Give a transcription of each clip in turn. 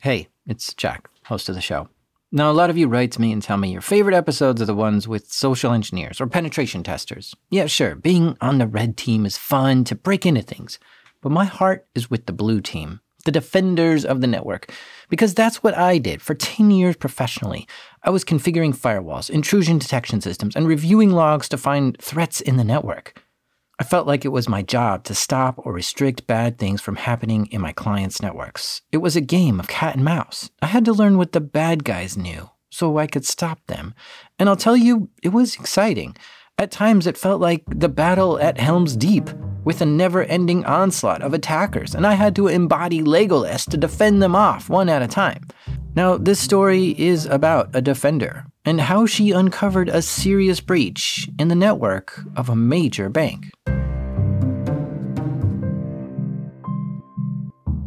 Hey, it's Jack, host of the show. Now, a lot of you write to me and tell me your favorite episodes are the ones with social engineers or penetration testers. Yeah, sure, being on the red team is fun to break into things, but my heart is with the blue team, the defenders of the network, because that's what I did for 10 years professionally. I was configuring firewalls, intrusion detection systems, and reviewing logs to find threats in the network. I felt like it was my job to stop or restrict bad things from happening in my clients' networks. It was a game of cat and mouse. I had to learn what the bad guys knew so I could stop them. And I'll tell you, it was exciting. At times, it felt like the battle at Helm's Deep, with a never ending onslaught of attackers, and I had to embody Legolas to defend them off one at a time. Now, this story is about a defender and how she uncovered a serious breach in the network of a major bank.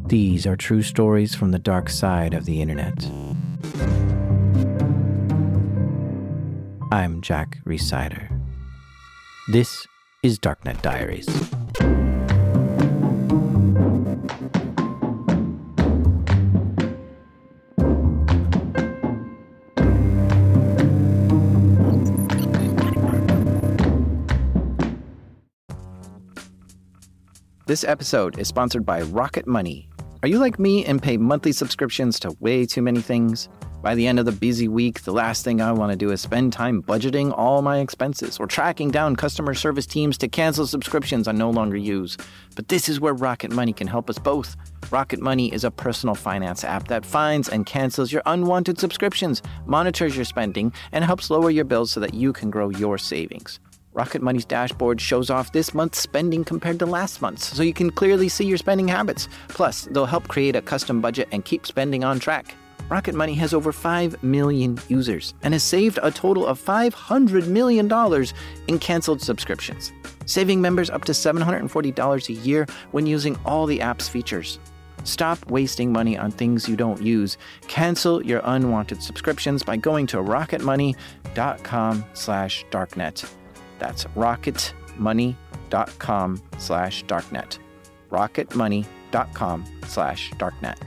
These are true stories from the dark side of the internet. I'm Jack Rhysider. This is Darknet Diaries. This episode is sponsored by Rocket Money. Are you like me and pay monthly subscriptions to way too many things? By the end of the busy week, the last thing I want to do is spend time budgeting all my expenses or tracking down customer service teams to cancel subscriptions I no longer use. But this is where Rocket Money can help us both. Rocket Money is a personal finance app that finds and cancels your unwanted subscriptions, monitors your spending, and helps lower your bills so that you can grow your savings. Rocket Money's dashboard shows off this month's spending compared to last month's, so you can clearly see your spending habits. Plus, they'll help create a custom budget and keep spending on track. Rocket Money has over 5 million users and has saved a total of $500 million in canceled subscriptions, saving members up to $740 a year when using all the app's features. Stop wasting money on things you don't use. Cancel your unwanted subscriptions by going to rocketmoney.com slash darknet. That's rocketmoney.com slash darknet. rocketmoney.com slash darknet.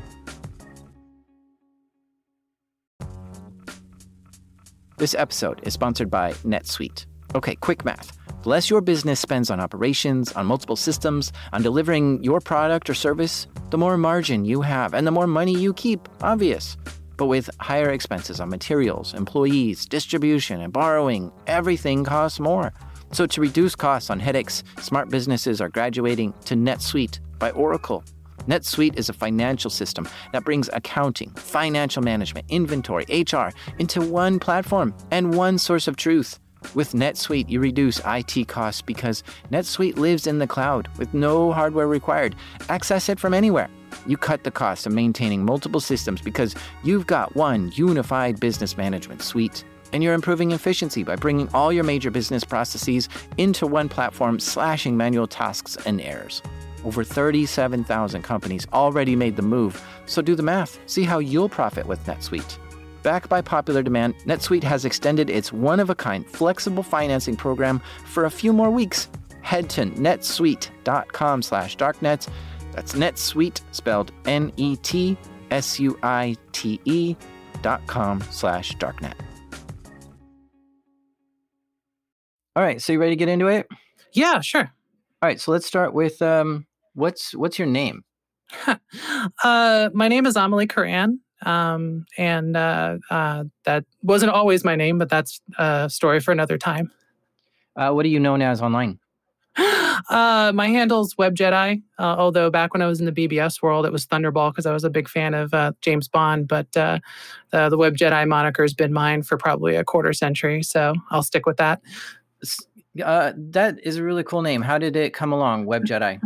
This episode is sponsored by NetSuite. Okay, quick math. The less your business spends on operations, on multiple systems, on delivering your product or service, the more margin you have and the more money you keep. Obvious. But with higher expenses on materials, employees, distribution, and borrowing, everything costs more. So, to reduce costs on headaches, smart businesses are graduating to NetSuite by Oracle. NetSuite is a financial system that brings accounting, financial management, inventory, HR into one platform and one source of truth. With NetSuite, you reduce IT costs because NetSuite lives in the cloud with no hardware required. Access it from anywhere. You cut the cost of maintaining multiple systems because you've got one unified business management suite. And you're improving efficiency by bringing all your major business processes into one platform, slashing manual tasks and errors. Over 37,000 companies already made the move, so do the math. See how you'll profit with NetSuite. Backed by popular demand, NetSuite has extended its one of a kind flexible financing program for a few more weeks. Head to netsuite.com slash darknet. That's NetSuite, spelled N E T S U I T E dot com slash darknet. All right, so you ready to get into it? Yeah, sure. All right, so let's start with um, what's what's your name? uh, my name is Amelie Koran, um, and uh, uh, that wasn't always my name, but that's a story for another time. Uh, what are you known as online? Uh, my handle's Web Jedi. Uh, although back when I was in the BBS world, it was Thunderball because I was a big fan of uh, James Bond. But uh, the, the Web Jedi moniker has been mine for probably a quarter century, so I'll stick with that. Uh, that is a really cool name. How did it come along, Web Jedi?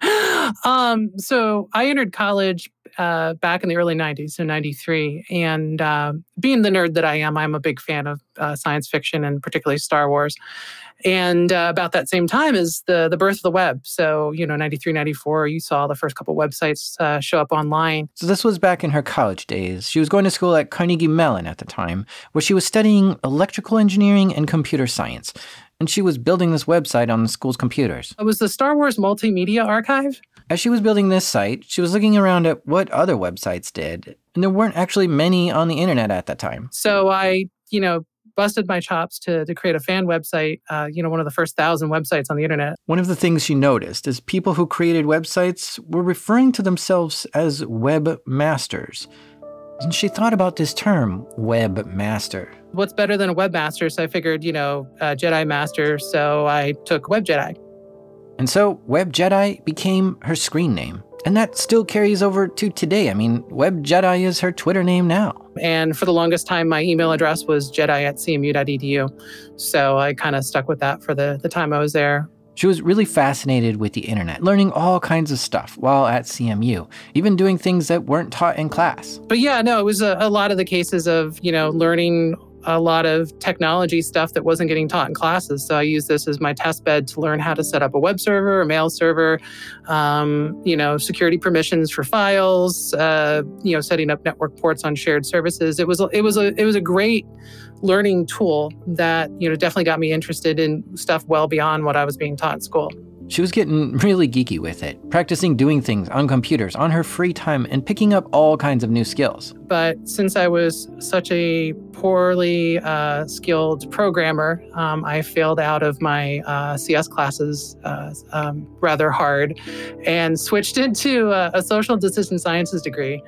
um, so I entered college uh, back in the early 90s, so 93. And uh, being the nerd that I am, I'm a big fan of uh, science fiction and particularly Star Wars. And uh, about that same time is the, the birth of the web. So, you know, 93, 94, you saw the first couple websites uh, show up online. So, this was back in her college days. She was going to school at Carnegie Mellon at the time, where she was studying electrical engineering and computer science and she was building this website on the school's computers. It was the Star Wars Multimedia Archive. As she was building this site, she was looking around at what other websites did, And there weren't actually many on the internet at that time. So I, you know, busted my chops to, to create a fan website, uh, you know, one of the first thousand websites on the internet. One of the things she noticed is people who created websites were referring to themselves as webmasters. And she thought about this term, webmaster. What's better than a webmaster? So I figured, you know, uh, Jedi Master. So I took Web Jedi. And so Web Jedi became her screen name. And that still carries over to today. I mean, Web Jedi is her Twitter name now. And for the longest time, my email address was jedi at cmu.edu. So I kind of stuck with that for the, the time I was there. She was really fascinated with the internet, learning all kinds of stuff while at CMU, even doing things that weren't taught in class. But yeah, no, it was a, a lot of the cases of, you know, learning a lot of technology stuff that wasn't getting taught in classes. So I use this as my test bed to learn how to set up a web server, a mail server, um, you know, security permissions for files, uh, you know, setting up network ports on shared services. It was it was a it was a great learning tool that you know definitely got me interested in stuff well beyond what I was being taught in school. She was getting really geeky with it, practicing doing things on computers on her free time and picking up all kinds of new skills. But since I was such a poorly uh, skilled programmer, um, I failed out of my uh, CS classes uh, um, rather hard and switched into a, a social decision sciences degree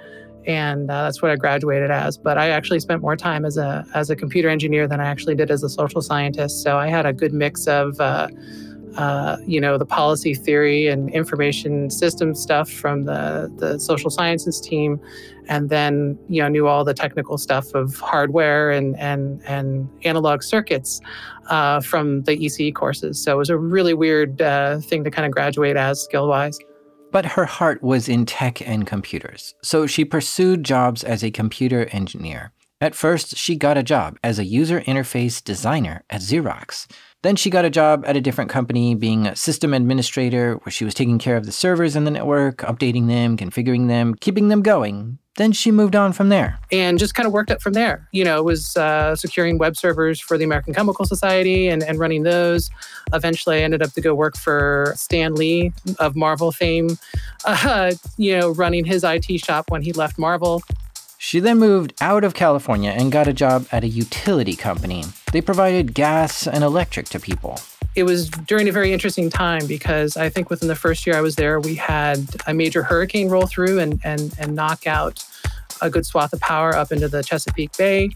and uh, that's what I graduated as. But I actually spent more time as a as a computer engineer than I actually did as a social scientist. So I had a good mix of uh, uh, you know, the policy theory and information system stuff from the, the social sciences team, and then, you know, knew all the technical stuff of hardware and, and, and analog circuits uh, from the ECE courses. So it was a really weird uh, thing to kind of graduate as skill wise. But her heart was in tech and computers, so she pursued jobs as a computer engineer. At first, she got a job as a user interface designer at Xerox. Then she got a job at a different company being a system administrator, where she was taking care of the servers in the network, updating them, configuring them, keeping them going. Then she moved on from there. And just kind of worked up from there. You know, was uh, securing web servers for the American Chemical Society and, and running those. Eventually, I ended up to go work for Stan Lee of Marvel fame, uh, you know, running his IT shop when he left Marvel. She then moved out of California and got a job at a utility company. They provided gas and electric to people. It was during a very interesting time because I think within the first year I was there, we had a major hurricane roll through and, and, and knock out a good swath of power up into the Chesapeake Bay.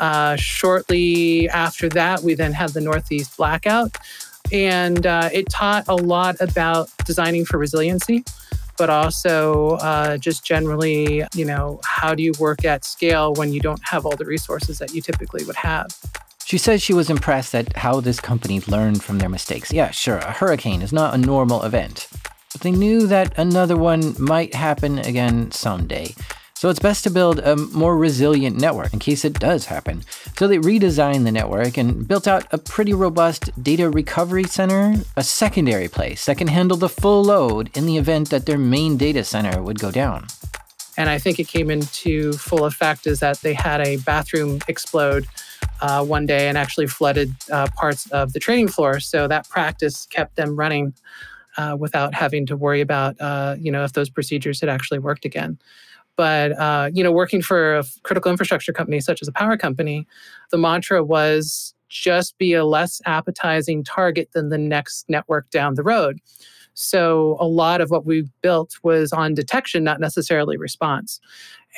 Uh, shortly after that, we then had the Northeast blackout. And uh, it taught a lot about designing for resiliency but also uh, just generally, you know, how do you work at scale when you don't have all the resources that you typically would have? She says she was impressed at how this company learned from their mistakes. Yeah, sure, a hurricane is not a normal event, but they knew that another one might happen again someday. So it's best to build a more resilient network in case it does happen. So they redesigned the network and built out a pretty robust data recovery center, a secondary place that can handle the full load in the event that their main data center would go down. And I think it came into full effect is that they had a bathroom explode uh, one day and actually flooded uh, parts of the training floor. So that practice kept them running uh, without having to worry about, uh, you know, if those procedures had actually worked again. But uh, you know, working for a critical infrastructure company such as a power company, the mantra was just be a less appetizing target than the next network down the road. So a lot of what we built was on detection, not necessarily response.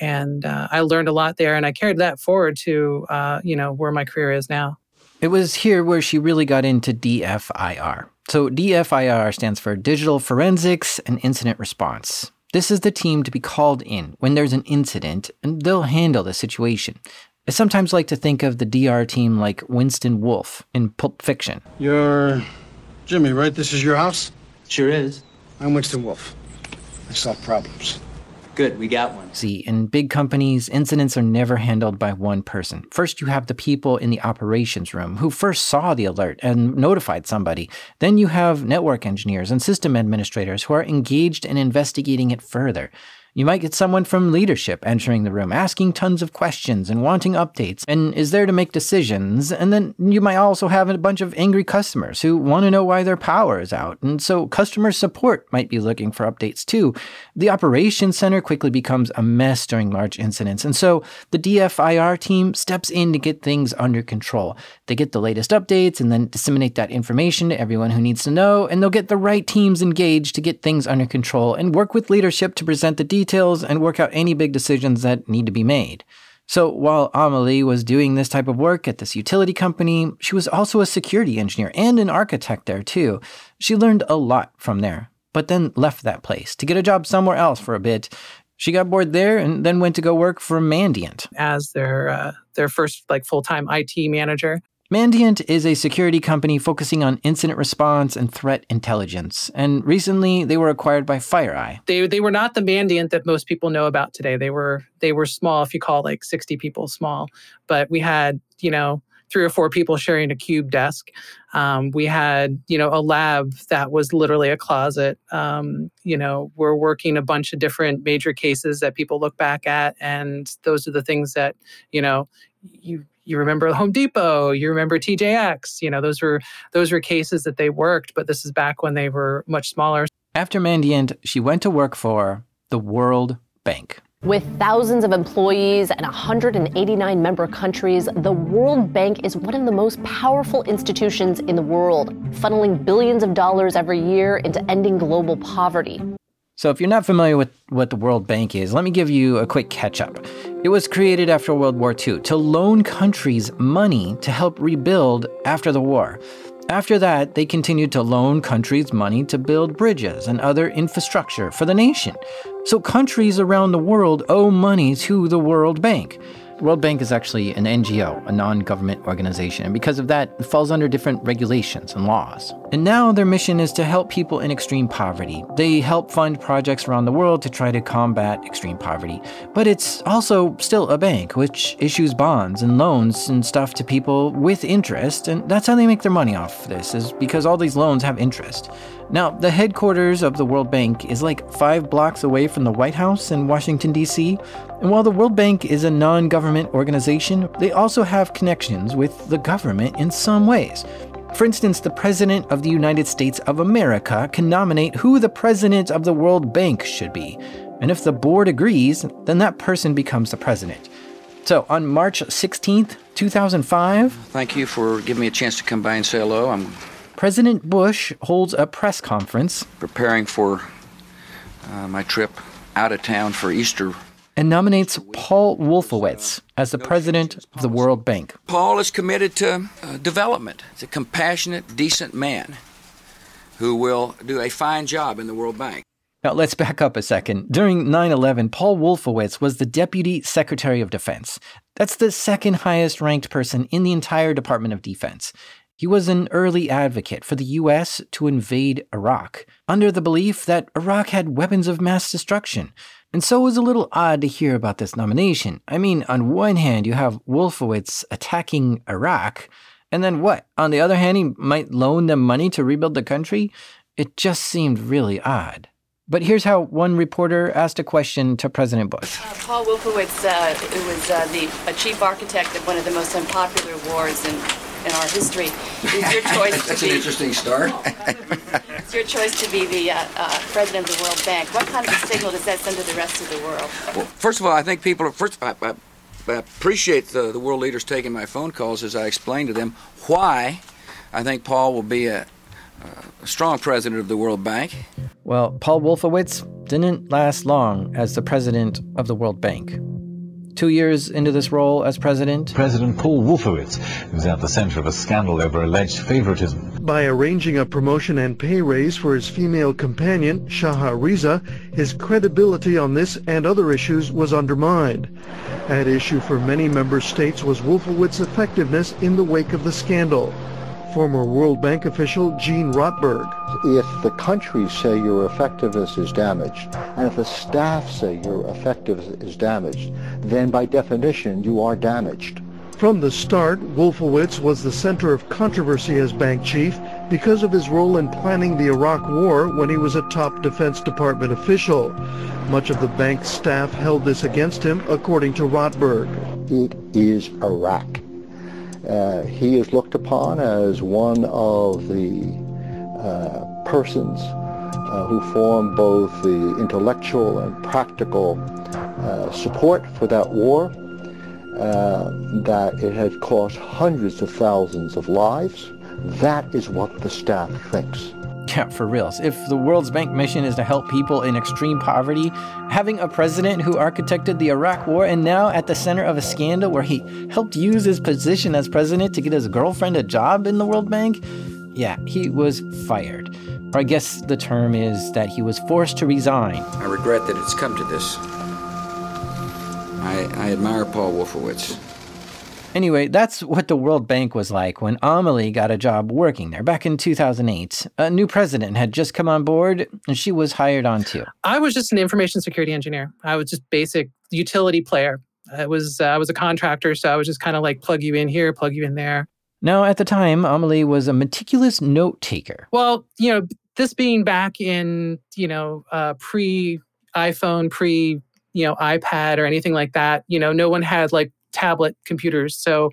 And uh, I learned a lot there, and I carried that forward to uh, you know where my career is now. It was here where she really got into DFIR. So DFIR stands for Digital Forensics and Incident Response. This is the team to be called in when there's an incident, and they'll handle the situation. I sometimes like to think of the DR team like Winston Wolfe in Pulp Fiction. You're Jimmy, right? This is your house? Sure is. I'm Winston Wolfe. I solve problems. Good, we got one. See, in big companies, incidents are never handled by one person. First, you have the people in the operations room who first saw the alert and notified somebody. Then you have network engineers and system administrators who are engaged in investigating it further. You might get someone from leadership entering the room, asking tons of questions and wanting updates, and is there to make decisions. And then you might also have a bunch of angry customers who want to know why their power is out. And so customer support might be looking for updates too. The operations center quickly becomes a mess during large incidents. And so the DFIR team steps in to get things under control. They get the latest updates and then disseminate that information to everyone who needs to know, and they'll get the right teams engaged to get things under control and work with leadership to present the details and work out any big decisions that need to be made. So while Amelie was doing this type of work at this utility company, she was also a security engineer and an architect there too. She learned a lot from there, but then left that place to get a job somewhere else for a bit. She got bored there and then went to go work for Mandiant as their uh, their first like full time IT manager. Mandiant is a security company focusing on incident response and threat intelligence, and recently they were acquired by FireEye. They they were not the Mandiant that most people know about today. They were they were small, if you call like sixty people small, but we had you know three or four people sharing a cube desk. Um, we had, you know, a lab that was literally a closet. Um, you know, we're working a bunch of different major cases that people look back at, and those are the things that, you know, you you remember Home Depot, you remember TJX, you know, those were those were cases that they worked, but this is back when they were much smaller. After Mandiant, she went to work for the World Bank. With thousands of employees and 189 member countries, the World Bank is one of the most powerful institutions in the world, funneling billions of dollars every year into ending global poverty. So, if you're not familiar with what the World Bank is, let me give you a quick catch up. It was created after World War II to loan countries money to help rebuild after the war. After that, they continued to loan countries money to build bridges and other infrastructure for the nation. So, countries around the world owe money to the World Bank. World Bank is actually an NGO, a non government organization, and because of that, it falls under different regulations and laws. And now their mission is to help people in extreme poverty. They help fund projects around the world to try to combat extreme poverty. But it's also still a bank, which issues bonds and loans and stuff to people with interest, and that's how they make their money off this, is because all these loans have interest. Now, the headquarters of the World Bank is like five blocks away from the White House in Washington, D.C. And while the World Bank is a non government organization, they also have connections with the government in some ways. For instance, the President of the United States of America can nominate who the President of the World Bank should be. And if the board agrees, then that person becomes the president. So on March 16th, 2005. Thank you for giving me a chance to come by and say hello. I'm President Bush holds a press conference. Preparing for uh, my trip out of town for Easter. And nominates Paul Wolfowitz as the president of the World Bank. Paul is committed to uh, development. He's a compassionate, decent man who will do a fine job in the World Bank. Now, let's back up a second. During 9 11, Paul Wolfowitz was the Deputy Secretary of Defense. That's the second highest ranked person in the entire Department of Defense. He was an early advocate for the US to invade Iraq, under the belief that Iraq had weapons of mass destruction. And so it was a little odd to hear about this nomination. I mean, on one hand, you have Wolfowitz attacking Iraq, and then what? On the other hand, he might loan them money to rebuild the country? It just seemed really odd. But here's how one reporter asked a question to President Bush. Uh, Paul Wolfowitz uh, was uh, the chief architect of one of the most unpopular wars in in our history. It's your choice That's to be, an interesting start. it's your choice to be the uh, uh, president of the World Bank. What kind of a signal does that send to the rest of the world? Well, first of all, I think people are first. I, I, I appreciate the, the world leaders taking my phone calls as I explain to them why I think Paul will be a, a strong president of the World Bank. Well, Paul Wolfowitz didn't last long as the president of the World Bank. Two years into this role as president, President Paul Wolfowitz was at the center of a scandal over alleged favoritism. By arranging a promotion and pay raise for his female companion, Shaha Riza, his credibility on this and other issues was undermined. At issue for many member states was Wolfowitz's effectiveness in the wake of the scandal former World Bank official Gene Rotberg. If the countries say your effectiveness is damaged, and if the staff say your effectiveness is damaged, then by definition you are damaged. From the start, Wolfowitz was the center of controversy as bank chief because of his role in planning the Iraq War when he was a top Defense Department official. Much of the bank's staff held this against him, according to Rotberg. It is Iraq. Uh, he is looked upon as one of the uh, persons uh, who form both the intellectual and practical uh, support for that war, uh, that it has cost hundreds of thousands of lives. That is what the staff thinks. Yeah, for reals. If the World's Bank mission is to help people in extreme poverty, having a president who architected the Iraq War and now at the center of a scandal where he helped use his position as president to get his girlfriend a job in the World Bank, yeah, he was fired. Or I guess the term is that he was forced to resign. I regret that it's come to this. I, I admire Paul Wolfowitz. Anyway, that's what the World Bank was like when Amelie got a job working there back in 2008. A new president had just come on board and she was hired on too. I was just an information security engineer. I was just basic utility player. I was uh, I was a contractor, so I was just kind of like plug you in here, plug you in there. Now, at the time, Amelie was a meticulous note taker. Well, you know, this being back in, you know, uh, pre iPhone, pre, you know, iPad or anything like that, you know, no one had like tablet computers. So,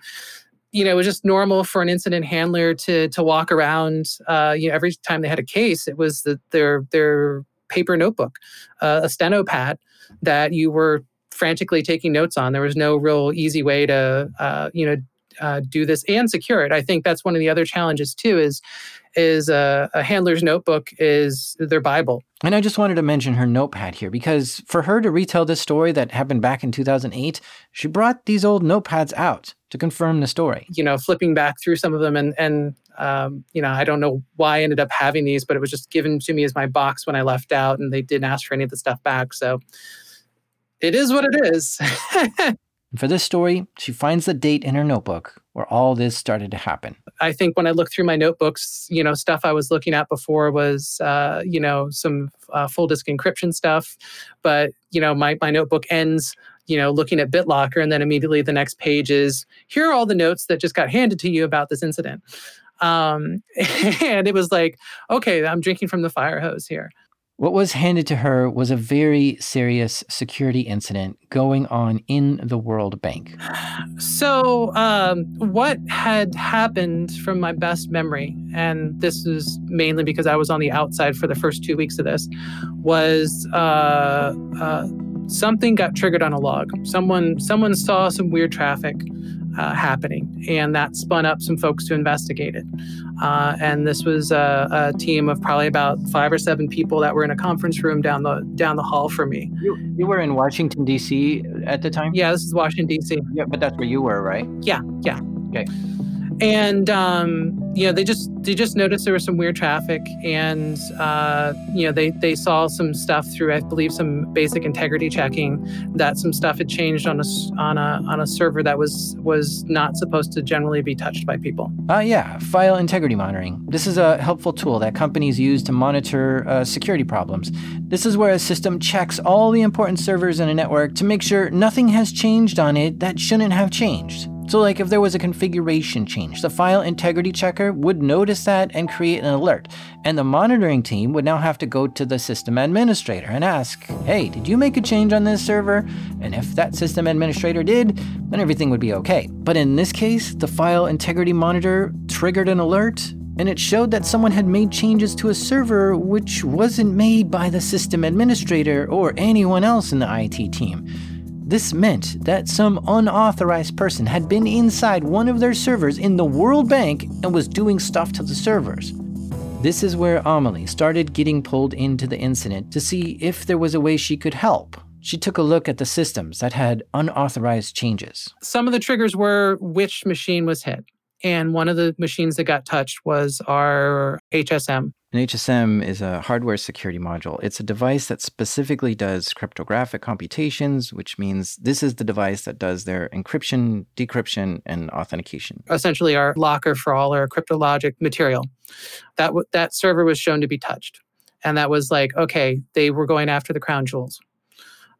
you know, it was just normal for an incident handler to to walk around. Uh, you know, every time they had a case, it was the, their their paper notebook, uh, a steno pad that you were frantically taking notes on. There was no real easy way to, uh, you know, uh, do this and secure it. I think that's one of the other challenges too. Is is a, a, handler's notebook is their bible. And I just wanted to mention her notepad here because for her to retell this story that happened back in 2008, she brought these old notepads out to confirm the story. You know, flipping back through some of them and and um, you know, I don't know why I ended up having these, but it was just given to me as my box when I left out, and they didn't ask for any of the stuff back. So it is what it is. For this story, she finds the date in her notebook where all this started to happen. I think when I look through my notebooks, you know, stuff I was looking at before was, uh, you know, some uh, full disk encryption stuff. But, you know, my, my notebook ends, you know, looking at BitLocker. And then immediately the next page is here are all the notes that just got handed to you about this incident. Um, and it was like, okay, I'm drinking from the fire hose here. What was handed to her was a very serious security incident going on in the World Bank. So, um, what had happened from my best memory, and this is mainly because I was on the outside for the first two weeks of this, was uh, uh, something got triggered on a log. Someone, someone saw some weird traffic uh, happening, and that spun up some folks to investigate it. Uh, and this was a, a, team of probably about five or seven people that were in a conference room down the down the hall from me. You, you were in Washington D.C. at the time. Yeah, this is Washington D.C. Yeah, but that's where you were, right? Yeah, yeah. Okay and um, you know they just they just noticed there was some weird traffic and uh, you know they they saw some stuff through i believe some basic integrity checking that some stuff had changed on a on a on a server that was was not supposed to generally be touched by people. Uh, yeah file integrity monitoring. This is a helpful tool that companies use to monitor uh, security problems. This is where a system checks all the important servers in a network to make sure nothing has changed on it that shouldn't have changed so, like if there was a configuration change, the file integrity checker would notice that and create an alert. And the monitoring team would now have to go to the system administrator and ask, hey, did you make a change on this server? And if that system administrator did, then everything would be okay. But in this case, the file integrity monitor triggered an alert and it showed that someone had made changes to a server which wasn't made by the system administrator or anyone else in the IT team. This meant that some unauthorized person had been inside one of their servers in the World Bank and was doing stuff to the servers. This is where Amelie started getting pulled into the incident to see if there was a way she could help. She took a look at the systems that had unauthorized changes. Some of the triggers were which machine was hit. And one of the machines that got touched was our HSM, an HSM is a hardware security module. It's a device that specifically does cryptographic computations, which means this is the device that does their encryption, decryption, and authentication. Essentially, our locker for all our cryptologic material. That w- that server was shown to be touched, and that was like, okay, they were going after the crown jewels.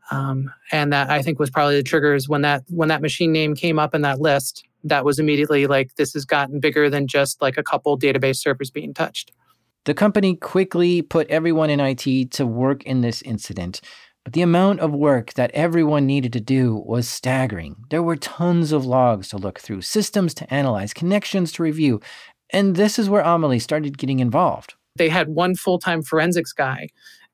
Um, and that I think was probably the triggers when that when that machine name came up in that list that was immediately like, this has gotten bigger than just like a couple database servers being touched. The company quickly put everyone in IT to work in this incident, but the amount of work that everyone needed to do was staggering. There were tons of logs to look through, systems to analyze, connections to review, and this is where Amelie started getting involved. They had one full time forensics guy,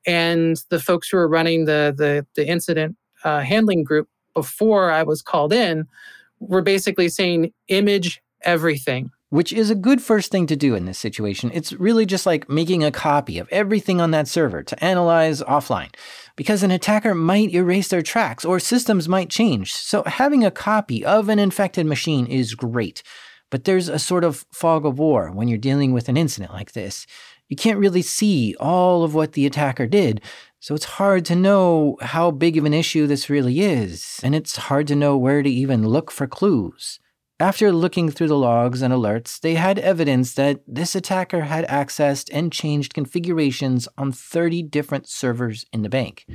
and the folks who were running the, the, the incident uh, handling group before I was called in were basically saying, image everything which is a good first thing to do in this situation. It's really just like making a copy of everything on that server to analyze offline, because an attacker might erase their tracks or systems might change. So having a copy of an infected machine is great. But there's a sort of fog of war when you're dealing with an incident like this. You can't really see all of what the attacker did, so it's hard to know how big of an issue this really is, and it's hard to know where to even look for clues. After looking through the logs and alerts, they had evidence that this attacker had accessed and changed configurations on 30 different servers in the bank.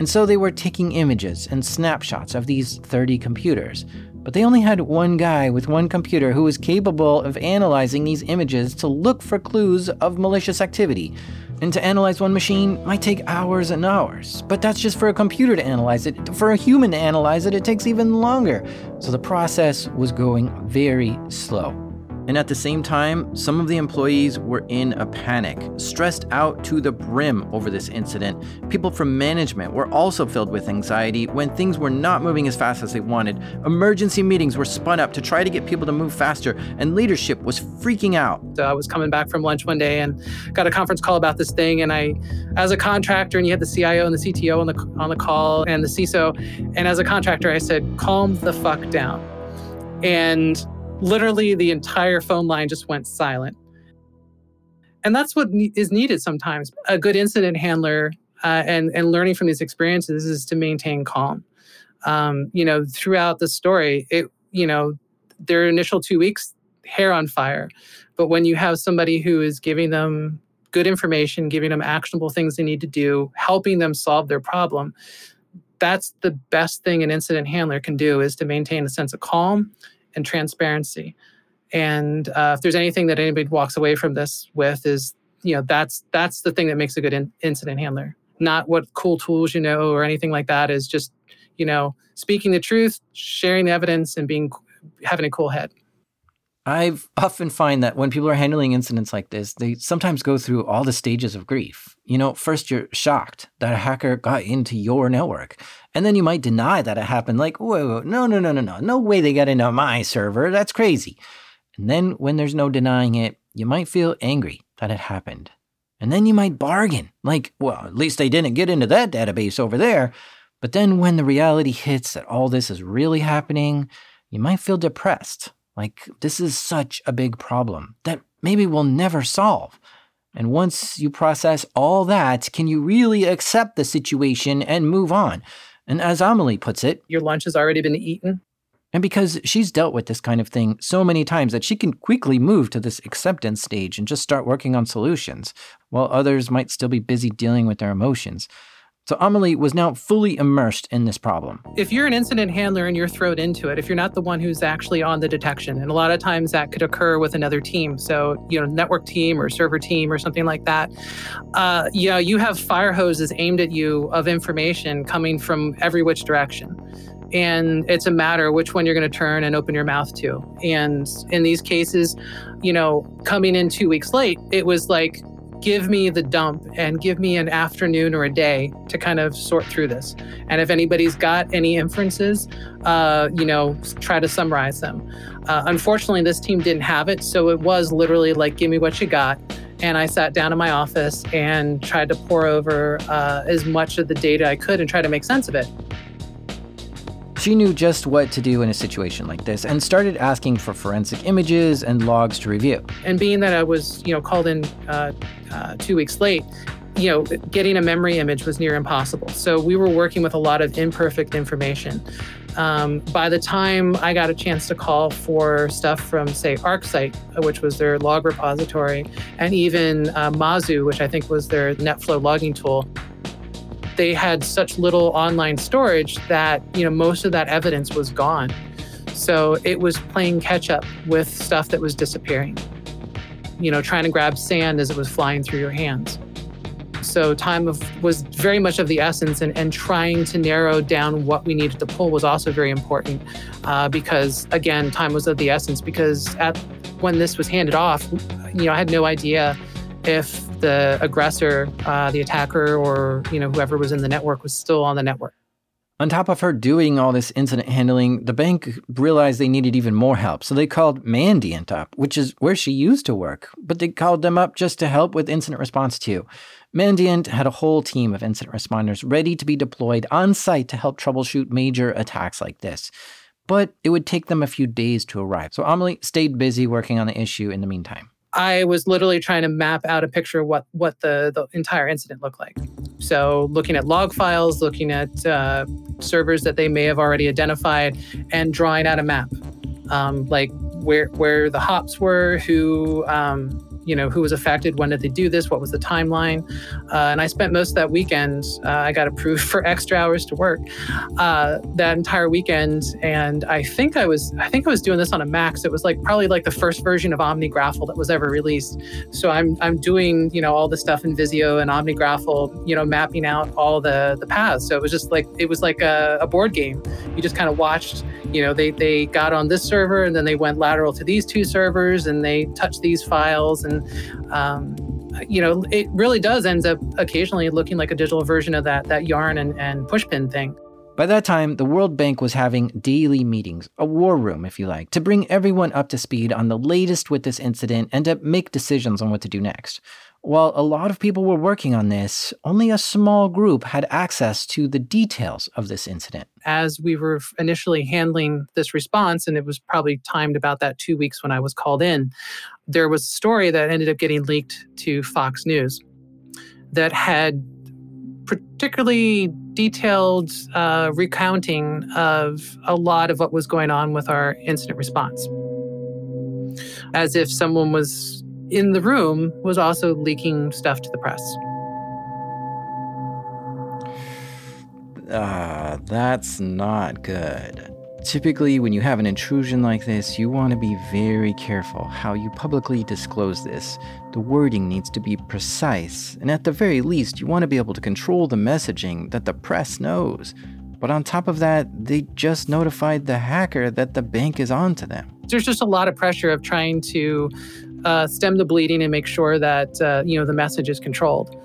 And so they were taking images and snapshots of these 30 computers. But they only had one guy with one computer who was capable of analyzing these images to look for clues of malicious activity. And to analyze one machine might take hours and hours. But that's just for a computer to analyze it. For a human to analyze it, it takes even longer. So the process was going very slow. And at the same time, some of the employees were in a panic, stressed out to the brim over this incident. People from management were also filled with anxiety when things were not moving as fast as they wanted. Emergency meetings were spun up to try to get people to move faster, and leadership was freaking out. So I was coming back from lunch one day and got a conference call about this thing. And I, as a contractor, and you had the CIO and the CTO on the on the call and the CISO, and as a contractor, I said, "Calm the fuck down." And literally the entire phone line just went silent. And that's what is needed sometimes. A good incident handler uh, and and learning from these experiences is to maintain calm. Um, you know, throughout the story, it you know their initial two weeks hair on fire, but when you have somebody who is giving them good information, giving them actionable things they need to do, helping them solve their problem, that's the best thing an incident handler can do is to maintain a sense of calm and transparency. And uh, if there's anything that anybody walks away from this with, is you know that's that's the thing that makes a good in- incident handler. Not what cool tools you know or anything like that. Is just you know speaking the truth, sharing the evidence, and being having a cool head. I've often find that when people are handling incidents like this, they sometimes go through all the stages of grief. You know, first you're shocked that a hacker got into your network. And then you might deny that it happened, like, whoa, whoa, no, no, no, no, no, no way they got into my server. That's crazy. And then when there's no denying it, you might feel angry that it happened. And then you might bargain, like, well, at least they didn't get into that database over there. But then when the reality hits that all this is really happening, you might feel depressed like, this is such a big problem that maybe we'll never solve. And once you process all that, can you really accept the situation and move on? And as Amelie puts it, your lunch has already been eaten. And because she's dealt with this kind of thing so many times that she can quickly move to this acceptance stage and just start working on solutions, while others might still be busy dealing with their emotions. So Amelie was now fully immersed in this problem. If you're an incident handler and you're thrown into it, if you're not the one who's actually on the detection, and a lot of times that could occur with another team, so you know, network team or server team or something like that, uh, you know, you have fire hoses aimed at you of information coming from every which direction and it's a matter which one you're going to turn and open your mouth to. And in these cases, you know, coming in two weeks late, it was like give me the dump and give me an afternoon or a day to kind of sort through this. And if anybody's got any inferences, uh, you know, try to summarize them. Uh, unfortunately, this team didn't have it. So it was literally like, give me what you got. And I sat down in my office and tried to pore over uh, as much of the data I could and try to make sense of it. She knew just what to do in a situation like this and started asking for forensic images and logs to review. And being that I was, you know, called in uh, uh, two weeks late, you know, getting a memory image was near impossible. So we were working with a lot of imperfect information. Um, by the time I got a chance to call for stuff from, say, ArcSight, which was their log repository, and even uh, Mazu, which I think was their NetFlow logging tool, they had such little online storage that you know most of that evidence was gone So it was playing catch up with stuff that was disappearing. You know, trying to grab sand as it was flying through your hands. So time of, was very much of the essence, and, and trying to narrow down what we needed to pull was also very important uh, because, again, time was of the essence. Because at when this was handed off, you know, I had no idea if the aggressor, uh, the attacker, or you know whoever was in the network was still on the network. On top of her doing all this incident handling, the bank realized they needed even more help, so they called Mandiant up, which is where she used to work, but they called them up just to help with incident response too. Mandiant had a whole team of incident responders ready to be deployed on site to help troubleshoot major attacks like this. But it would take them a few days to arrive, so Amelie stayed busy working on the issue in the meantime. I was literally trying to map out a picture of what what the, the entire incident looked like. So looking at log files, looking at uh, servers that they may have already identified, and drawing out a map, um, like where where the hops were, who um, you know who was affected when did they do this what was the timeline? Uh, and i spent most of that weekend uh, i got approved for extra hours to work uh, that entire weekend. And i think i was i think i was doing this on a mac it was like probably like the first version of omnigraffle that was ever released. So i'm i'm doing you know all the stuff in visio and omnigraffle you know mapping out all the the paths. So it was just like it was like a, a board game. You just kind of watched you know they they got on this server and then they went lateral to these two servers and they touched these files and um, you know it really does ends up occasionally looking like a digital version of that that yarn and, and pushpin thing by that time, the World Bank was having daily meetings, a war room, if you like, to bring everyone up to speed on the latest with this incident and to make decisions on what to do next. While a lot of people were working on this, only a small group had access to the details of this incident. As we were initially handling this response, and it was probably timed about that two weeks when I was called in, there was a story that ended up getting leaked to Fox News that had particularly detailed uh, recounting of a lot of what was going on with our incident response. As if someone was in the room was also leaking stuff to the press. Ah, uh, that's not good. Typically, when you have an intrusion like this, you want to be very careful how you publicly disclose this. The wording needs to be precise, and at the very least, you want to be able to control the messaging that the press knows. But on top of that, they just notified the hacker that the bank is on to them. There's just a lot of pressure of trying to uh, stem the bleeding and make sure that uh, you know the message is controlled.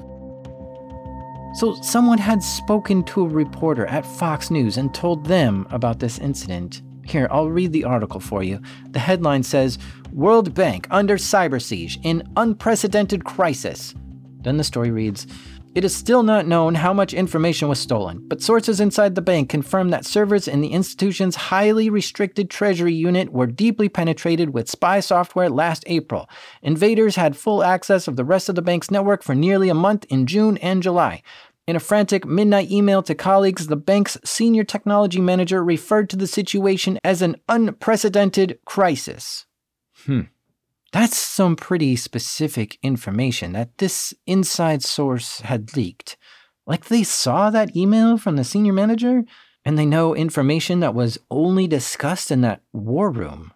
So someone had spoken to a reporter at Fox News and told them about this incident. Here, I'll read the article for you. The headline says World Bank under cyber siege in unprecedented crisis. Then the story reads it is still not known how much information was stolen, but sources inside the bank confirm that servers in the institution's highly restricted treasury unit were deeply penetrated with spy software last April. Invaders had full access of the rest of the bank's network for nearly a month in June and July. In a frantic midnight email to colleagues, the bank's senior technology manager referred to the situation as an unprecedented crisis. Hmm. That's some pretty specific information that this inside source had leaked. Like they saw that email from the senior manager and they know information that was only discussed in that war room.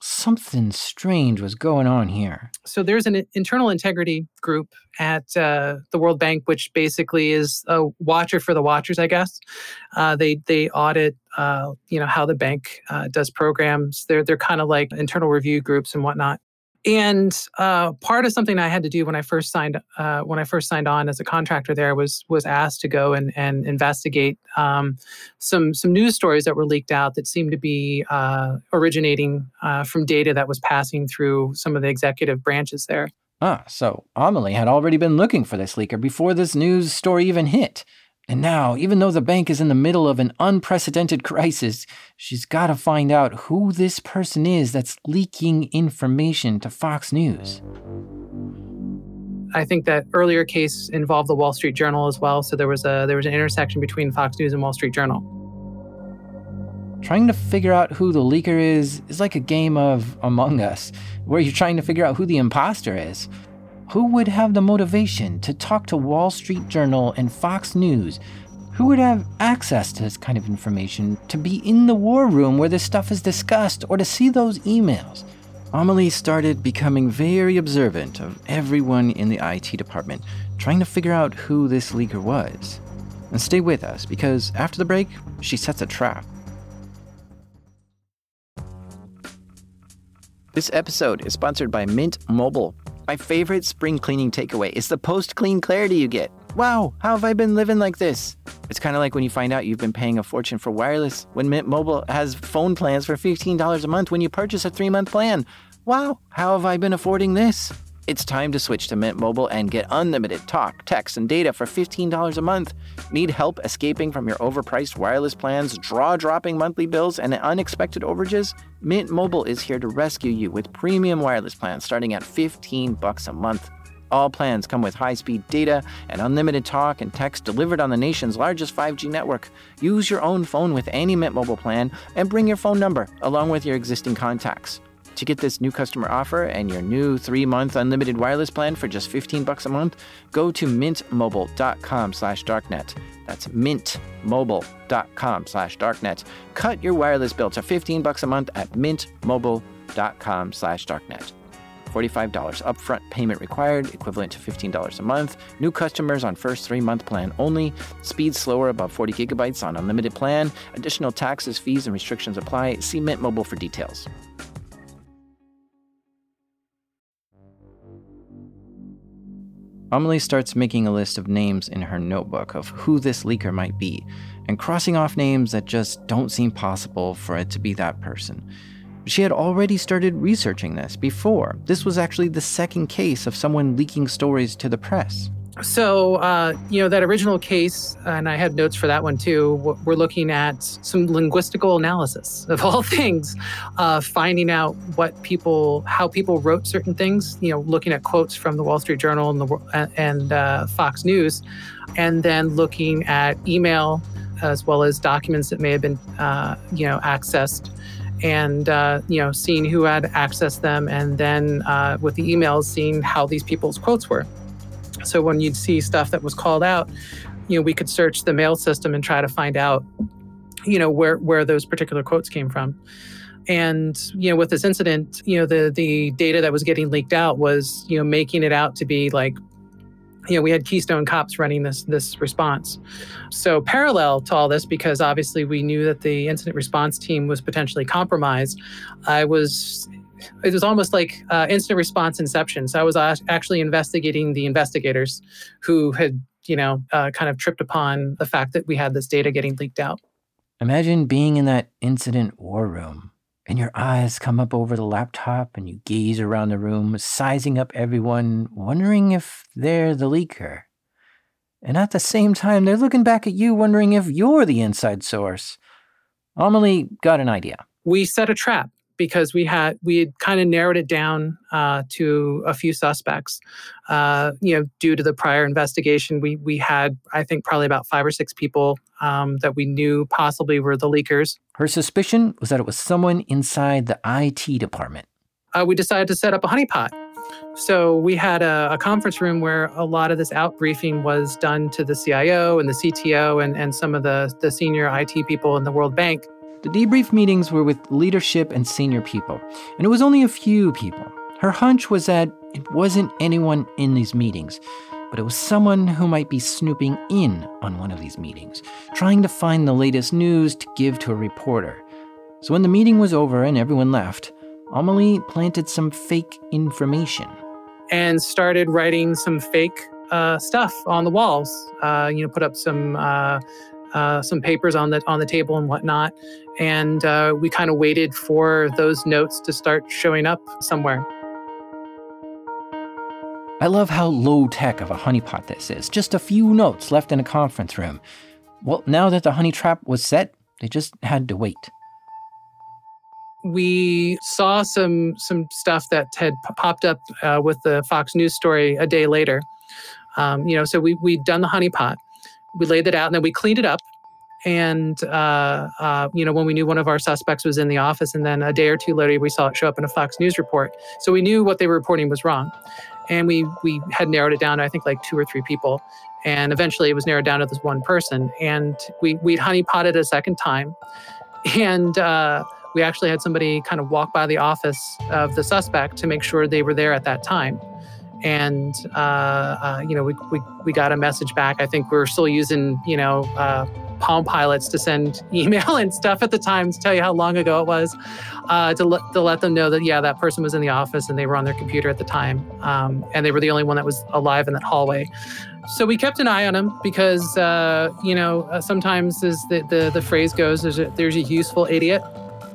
Something strange was going on here. So there's an internal integrity group at uh, the World Bank, which basically is a watcher for the watchers, I guess. Uh, they they audit, uh, you know, how the bank uh, does programs. They're they're kind of like internal review groups and whatnot. And uh, part of something I had to do when I first signed uh, when I first signed on as a contractor there was was asked to go and, and investigate um, some some news stories that were leaked out that seemed to be uh, originating uh, from data that was passing through some of the executive branches there. Ah, so Amelie had already been looking for this leaker before this news story even hit. And now, even though the bank is in the middle of an unprecedented crisis, she's got to find out who this person is that's leaking information to Fox News. I think that earlier case involved the Wall Street Journal as well, so there was a there was an intersection between Fox News and Wall Street Journal. Trying to figure out who the leaker is is like a game of Among Us, where you're trying to figure out who the imposter is. Who would have the motivation to talk to Wall Street Journal and Fox News Who would have access to this kind of information to be in the war room where this stuff is discussed or to see those emails? Amelie started becoming very observant of everyone in the IT department, trying to figure out who this leaker was. And stay with us because after the break, she sets a trap. This episode is sponsored by Mint Mobile. My favorite spring cleaning takeaway is the post clean clarity you get. Wow, how have I been living like this? It's kind of like when you find out you've been paying a fortune for wireless when Mint Mobile has phone plans for $15 a month when you purchase a three month plan. Wow, how have I been affording this? It's time to switch to Mint Mobile and get unlimited talk, text, and data for $15 a month. Need help escaping from your overpriced wireless plans, draw dropping monthly bills, and unexpected overages? Mint Mobile is here to rescue you with premium wireless plans starting at 15 bucks a month. All plans come with high speed data and unlimited talk and text delivered on the nation's largest 5G network. Use your own phone with any Mint Mobile plan and bring your phone number along with your existing contacts. To get this new customer offer and your new 3-month unlimited wireless plan for just 15 bucks a month, go to mintmobile.com slash darknet. That's mintmobile.com slash darknet. Cut your wireless bill to 15 bucks a month at mintmobile.com slash darknet. $45 upfront payment required, equivalent to $15 a month. New customers on first three month plan only. Speed slower above 40 gigabytes on unlimited plan. Additional taxes, fees, and restrictions apply. See Mint Mobile for details. Amelie starts making a list of names in her notebook of who this leaker might be, and crossing off names that just don't seem possible for it to be that person. She had already started researching this before. This was actually the second case of someone leaking stories to the press. So, uh, you know, that original case, and I had notes for that one too, we're looking at some linguistical analysis of all things, uh, finding out what people, how people wrote certain things, you know, looking at quotes from the Wall Street Journal and, the, and uh, Fox News, and then looking at email as well as documents that may have been, uh, you know, accessed and uh, you know seeing who had accessed them and then uh, with the emails seeing how these people's quotes were so when you'd see stuff that was called out, you know, we could search the mail system and try to find out, you know, where where those particular quotes came from. And you know, with this incident, you know, the the data that was getting leaked out was, you know, making it out to be like you know, we had Keystone Cops running this this response. So parallel to all this, because obviously we knew that the incident response team was potentially compromised, I was it was almost like uh, instant response inception. So I was actually investigating the investigators who had, you know, uh, kind of tripped upon the fact that we had this data getting leaked out. Imagine being in that incident war room and your eyes come up over the laptop and you gaze around the room, sizing up everyone, wondering if they're the leaker. And at the same time, they're looking back at you, wondering if you're the inside source. Amelie got an idea. We set a trap because we had we had kind of narrowed it down uh, to a few suspects. Uh, you know, due to the prior investigation, we we had I think probably about five or six people um, that we knew possibly were the leakers. Her suspicion was that it was someone inside the IT department. Uh, we decided to set up a honeypot. So we had a, a, conference room where a lot of this out briefing was done to the CIO and the CTO and, and some of the, the senior IT people in the World Bank. The debrief meetings were with leadership and senior people, and it was only a few people. Her hunch was that it wasn't anyone in these meetings, but it was someone who might be snooping in on one of these meetings, trying to find the latest news to give to a reporter. So when the meeting was over and everyone left, Amelie planted some fake information. And started writing some fake uh, stuff on the walls. Uh, you know, put up some uh, uh, some papers on the on the table and whatnot, and uh, we kind of waited for those notes to start showing up somewhere. I love how low tech of a honeypot this is. Just a few notes left in a conference room. Well, now that the honey trap was set, they just had to wait. We saw some some stuff that had popped up uh, with the Fox News story a day later. Um, you know, so we we'd done the honeypot, we laid it out and then we cleaned it up and uh, uh, you know when we knew one of our suspects was in the office and then a day or two later we saw it show up in a fox news report so we knew what they were reporting was wrong and we we had narrowed it down to i think like two or three people And eventually it was narrowed down to this one person. And we, we'd honeypotted a second time. And uh, we actually had somebody kind of walk by the office of the suspect to make sure they were there at that time. And, uh, uh, you know, we, we, we got a message back. I think we are still using, you know, uh, Palm Pilots to send email and stuff at the time to tell you how long ago it was, uh, to, let, to let them know that, yeah, that person was in the office and they were on their computer at the time. Um, and they were the only one that was alive in that hallway. So we kept an eye on him because, uh, you know, uh, sometimes as the, the, the phrase goes, there's a, there's a useful idiot.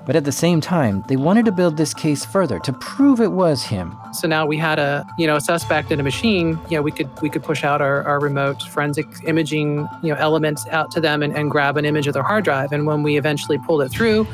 But at the same time, they wanted to build this case further to prove it was him. So now we had a, you know, a suspect in a machine. You know, we could we could push out our, our remote forensic imaging, you know, elements out to them and, and grab an image of their hard drive. And when we eventually pulled it through,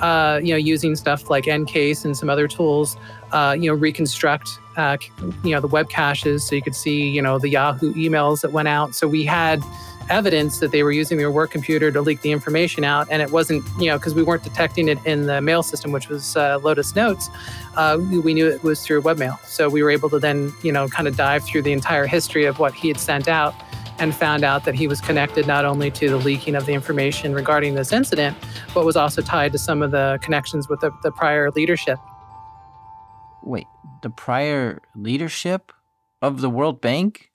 uh, you know, using stuff like EnCase and some other tools, uh, you know, reconstruct, uh, you know, the web caches so you could see, you know, the Yahoo emails that went out. So we had evidence that they were using their work computer to leak the information out. And it wasn't, you know, because we weren't detecting it in the mail system, which was uh, Lotus Notes. Uh, we knew it was through webmail. So we were able to then, you know, kind of dive through the entire history of what he had sent out and found out that he was connected not only to the leaking of the information regarding this incident, but was also tied to some of the connections with the, the prior leadership. Wait, the prior leadership of the World Bank?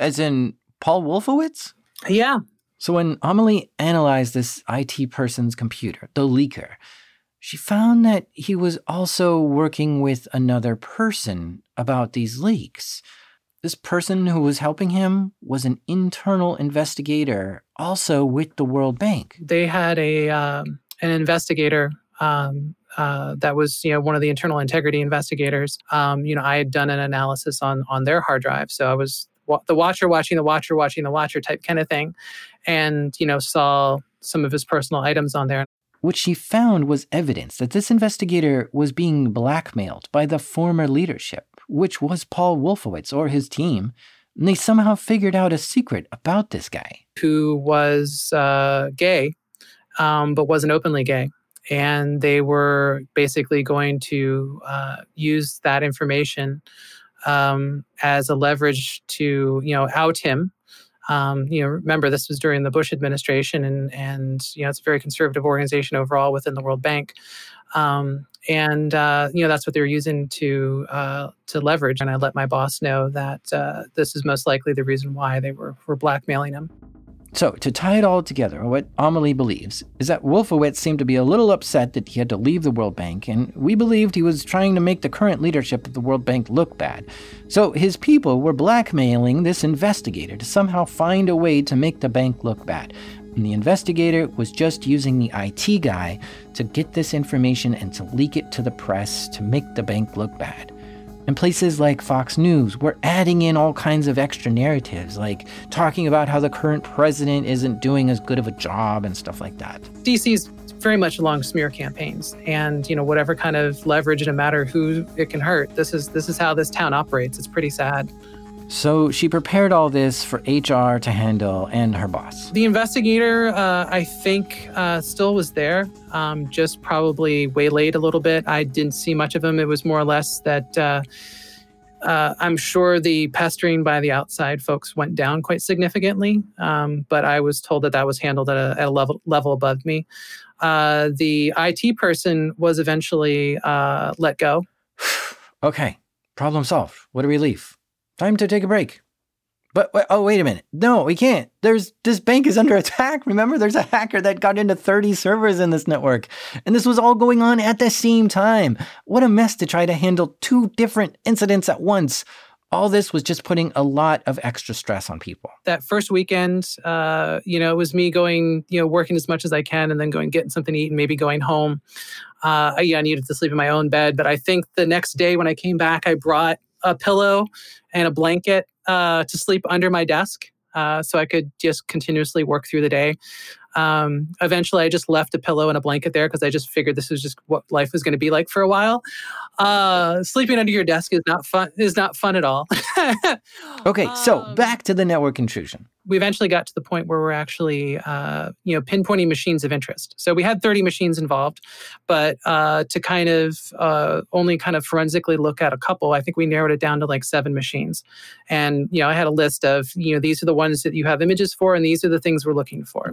As in Paul Wolfowitz? Yeah. So when Amelie analyzed this IT person's computer, the leaker, she found that he was also working with another person about these leaks. This person who was helping him was an internal investigator, also with the World Bank. They had a um, an investigator um, uh, that was you know one of the internal integrity investigators. Um, you know, I had done an analysis on on their hard drive, so I was the watcher watching the watcher watching the watcher type kind of thing. And you know saw some of his personal items on there. What she found was evidence that this investigator was being blackmailed by the former leadership which was paul wolfowitz or his team. And they somehow figured out a secret about this guy. Who was uh, gay um, but wasn't openly gay. And they were basically going to uh, use that information um, as a leverage to you know out him. Um, you know, remember this was during the Bush administration, and and you know it's a very conservative organization overall within the World Bank, um, and uh, you know that's what they're using to uh, to leverage. And I let my boss know that uh, this is most likely the reason why they were were blackmailing him. So, to tie it all together, what Amelie believes is that Wolfowitz seemed to be a little upset that he had to leave the World Bank, and we believed he was trying to make the current leadership of the World Bank look bad. So, his people were blackmailing this investigator to somehow find a way to make the bank look bad. And the investigator was just using the IT guy to get this information and to leak it to the press to make the bank look bad. And places like Fox News were adding in all kinds of extra narratives, like talking about how the current president isn't doing as good of a job and stuff like that. DC's very much along smear campaigns and you know whatever kind of leverage no matter who it can hurt this is this is how this town operates it's pretty sad so she prepared all this for HR to handle and her boss. The investigator, uh, I think, uh, still was there, um, just probably waylaid a little bit. I didn't see much of him. It was more or less that uh, uh I'm sure the pestering by the outside folks went down quite significantly, um, but I was told that that was handled at a, at a level level above me. Uh, the IT person was eventually uh, let go. okay, problem solved. What a relief. Time to take a break. But oh, wait a minute. No, we can't. There's this bank is under attack. Remember, there's a hacker that got into 30 servers in this network. And this was all going on at the same time. What a mess to try to handle two different incidents at once. All this was just putting a lot of extra stress on people. That first weekend, uh, you know, it was me going, you know, working as much as I can and then going getting something to eat and maybe going home. Uh, yeah, I needed to sleep in my own bed. But I think the next day when I came back, I brought a pillow and a blanket uh, to sleep under my desk. Uh, so I could just continuously work through the day. Um, eventually, I just left a pillow and a blanket there because I just figured this was just what life was going to be like for a while. Uh, sleeping under your desk is not fun. Is not fun at all. okay, so back to the network intrusion we eventually got to the point where we're actually uh, you know pinpointing machines of interest. So we had 30 machines involved but uh, to kind of uh, only kind of forensically look at a couple i think we narrowed it down to like seven machines. And you know i had a list of you know these are the ones that you have images for and these are the things we're looking for.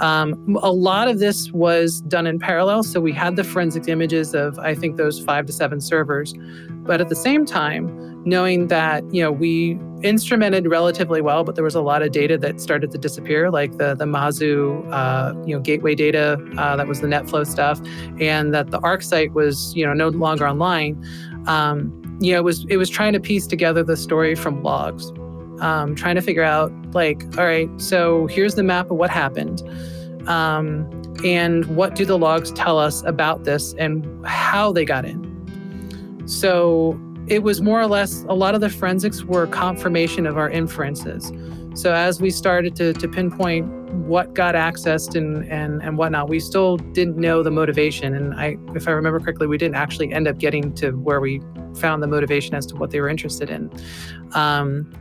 Um, a lot of this was done in parallel so we had the forensic images of i think those five to seven servers. But at the same time knowing that you know we instrumented relatively well, but there was a lot of data that started to disappear, like the the Mazu uh, you know gateway data uh, that was the NetFlow stuff, and that the ArcSight was you know no longer online. Um, you know, it was it was trying to piece together the story from logs, um, trying to figure out like, all right, so here's the map of what happened. Um, and what do the logs tell us about this and how they got in? So it was more or less a lot of the forensics were confirmation of our inferences. So as we started to, to pinpoint what got accessed and, and, and whatnot, we still didn't know the motivation. And I, if I remember correctly, we didn't actually end up getting to where we found the motivation as to what they were interested in. Um,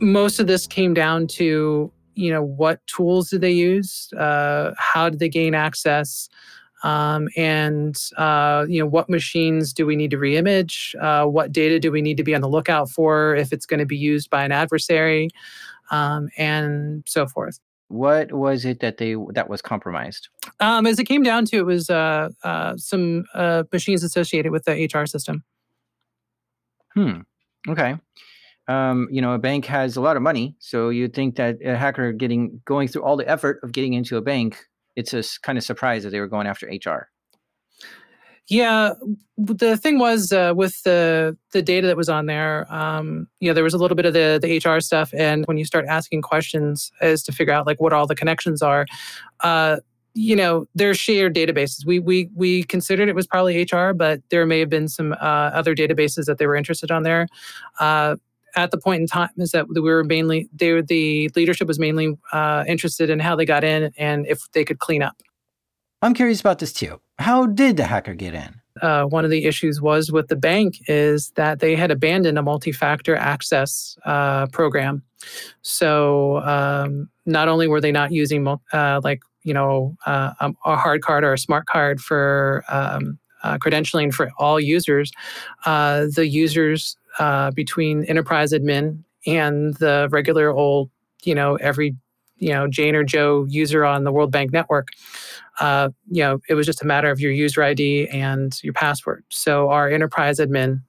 most of this came down to, you know, what tools did they use? Uh, how did they gain access? Um, and uh, you know what machines do we need to reimage? Uh, what data do we need to be on the lookout for if it's going to be used by an adversary, um, and so forth. What was it that they that was compromised? Um, as it came down to, it was uh, uh some uh, machines associated with the HR system. Hmm. Okay. Um, you know, a bank has a lot of money, so you'd think that a hacker getting going through all the effort of getting into a bank it's a kind of surprise that they were going after HR. Yeah, the thing was uh, with the the data that was on there, um, know, there was a little bit of the the HR stuff, and when you start asking questions as to figure out like what all the connections are, uh, you know, there's shared databases. We we we considered it was probably HR, but there may have been some uh, other databases that they were interested on there. At the point in time is that we were mainly they were, the leadership was mainly uh, interested in how they got in and if they could clean up. I'm curious about this too. How did the hacker get in? Uh, one of the issues was with the bank is that they had abandoned a multi-factor access uh, program. So um, not only were they not using uh, like you know uh, a hard card or a smart card for um, uh, credentialing for all users, uh, the users uh, between enterprise admin and the regular old, you know, every, you know, Jane or Joe user on the World Bank network. Uh, you know, it was just a matter of your user ID and your password. So our enterprise admin,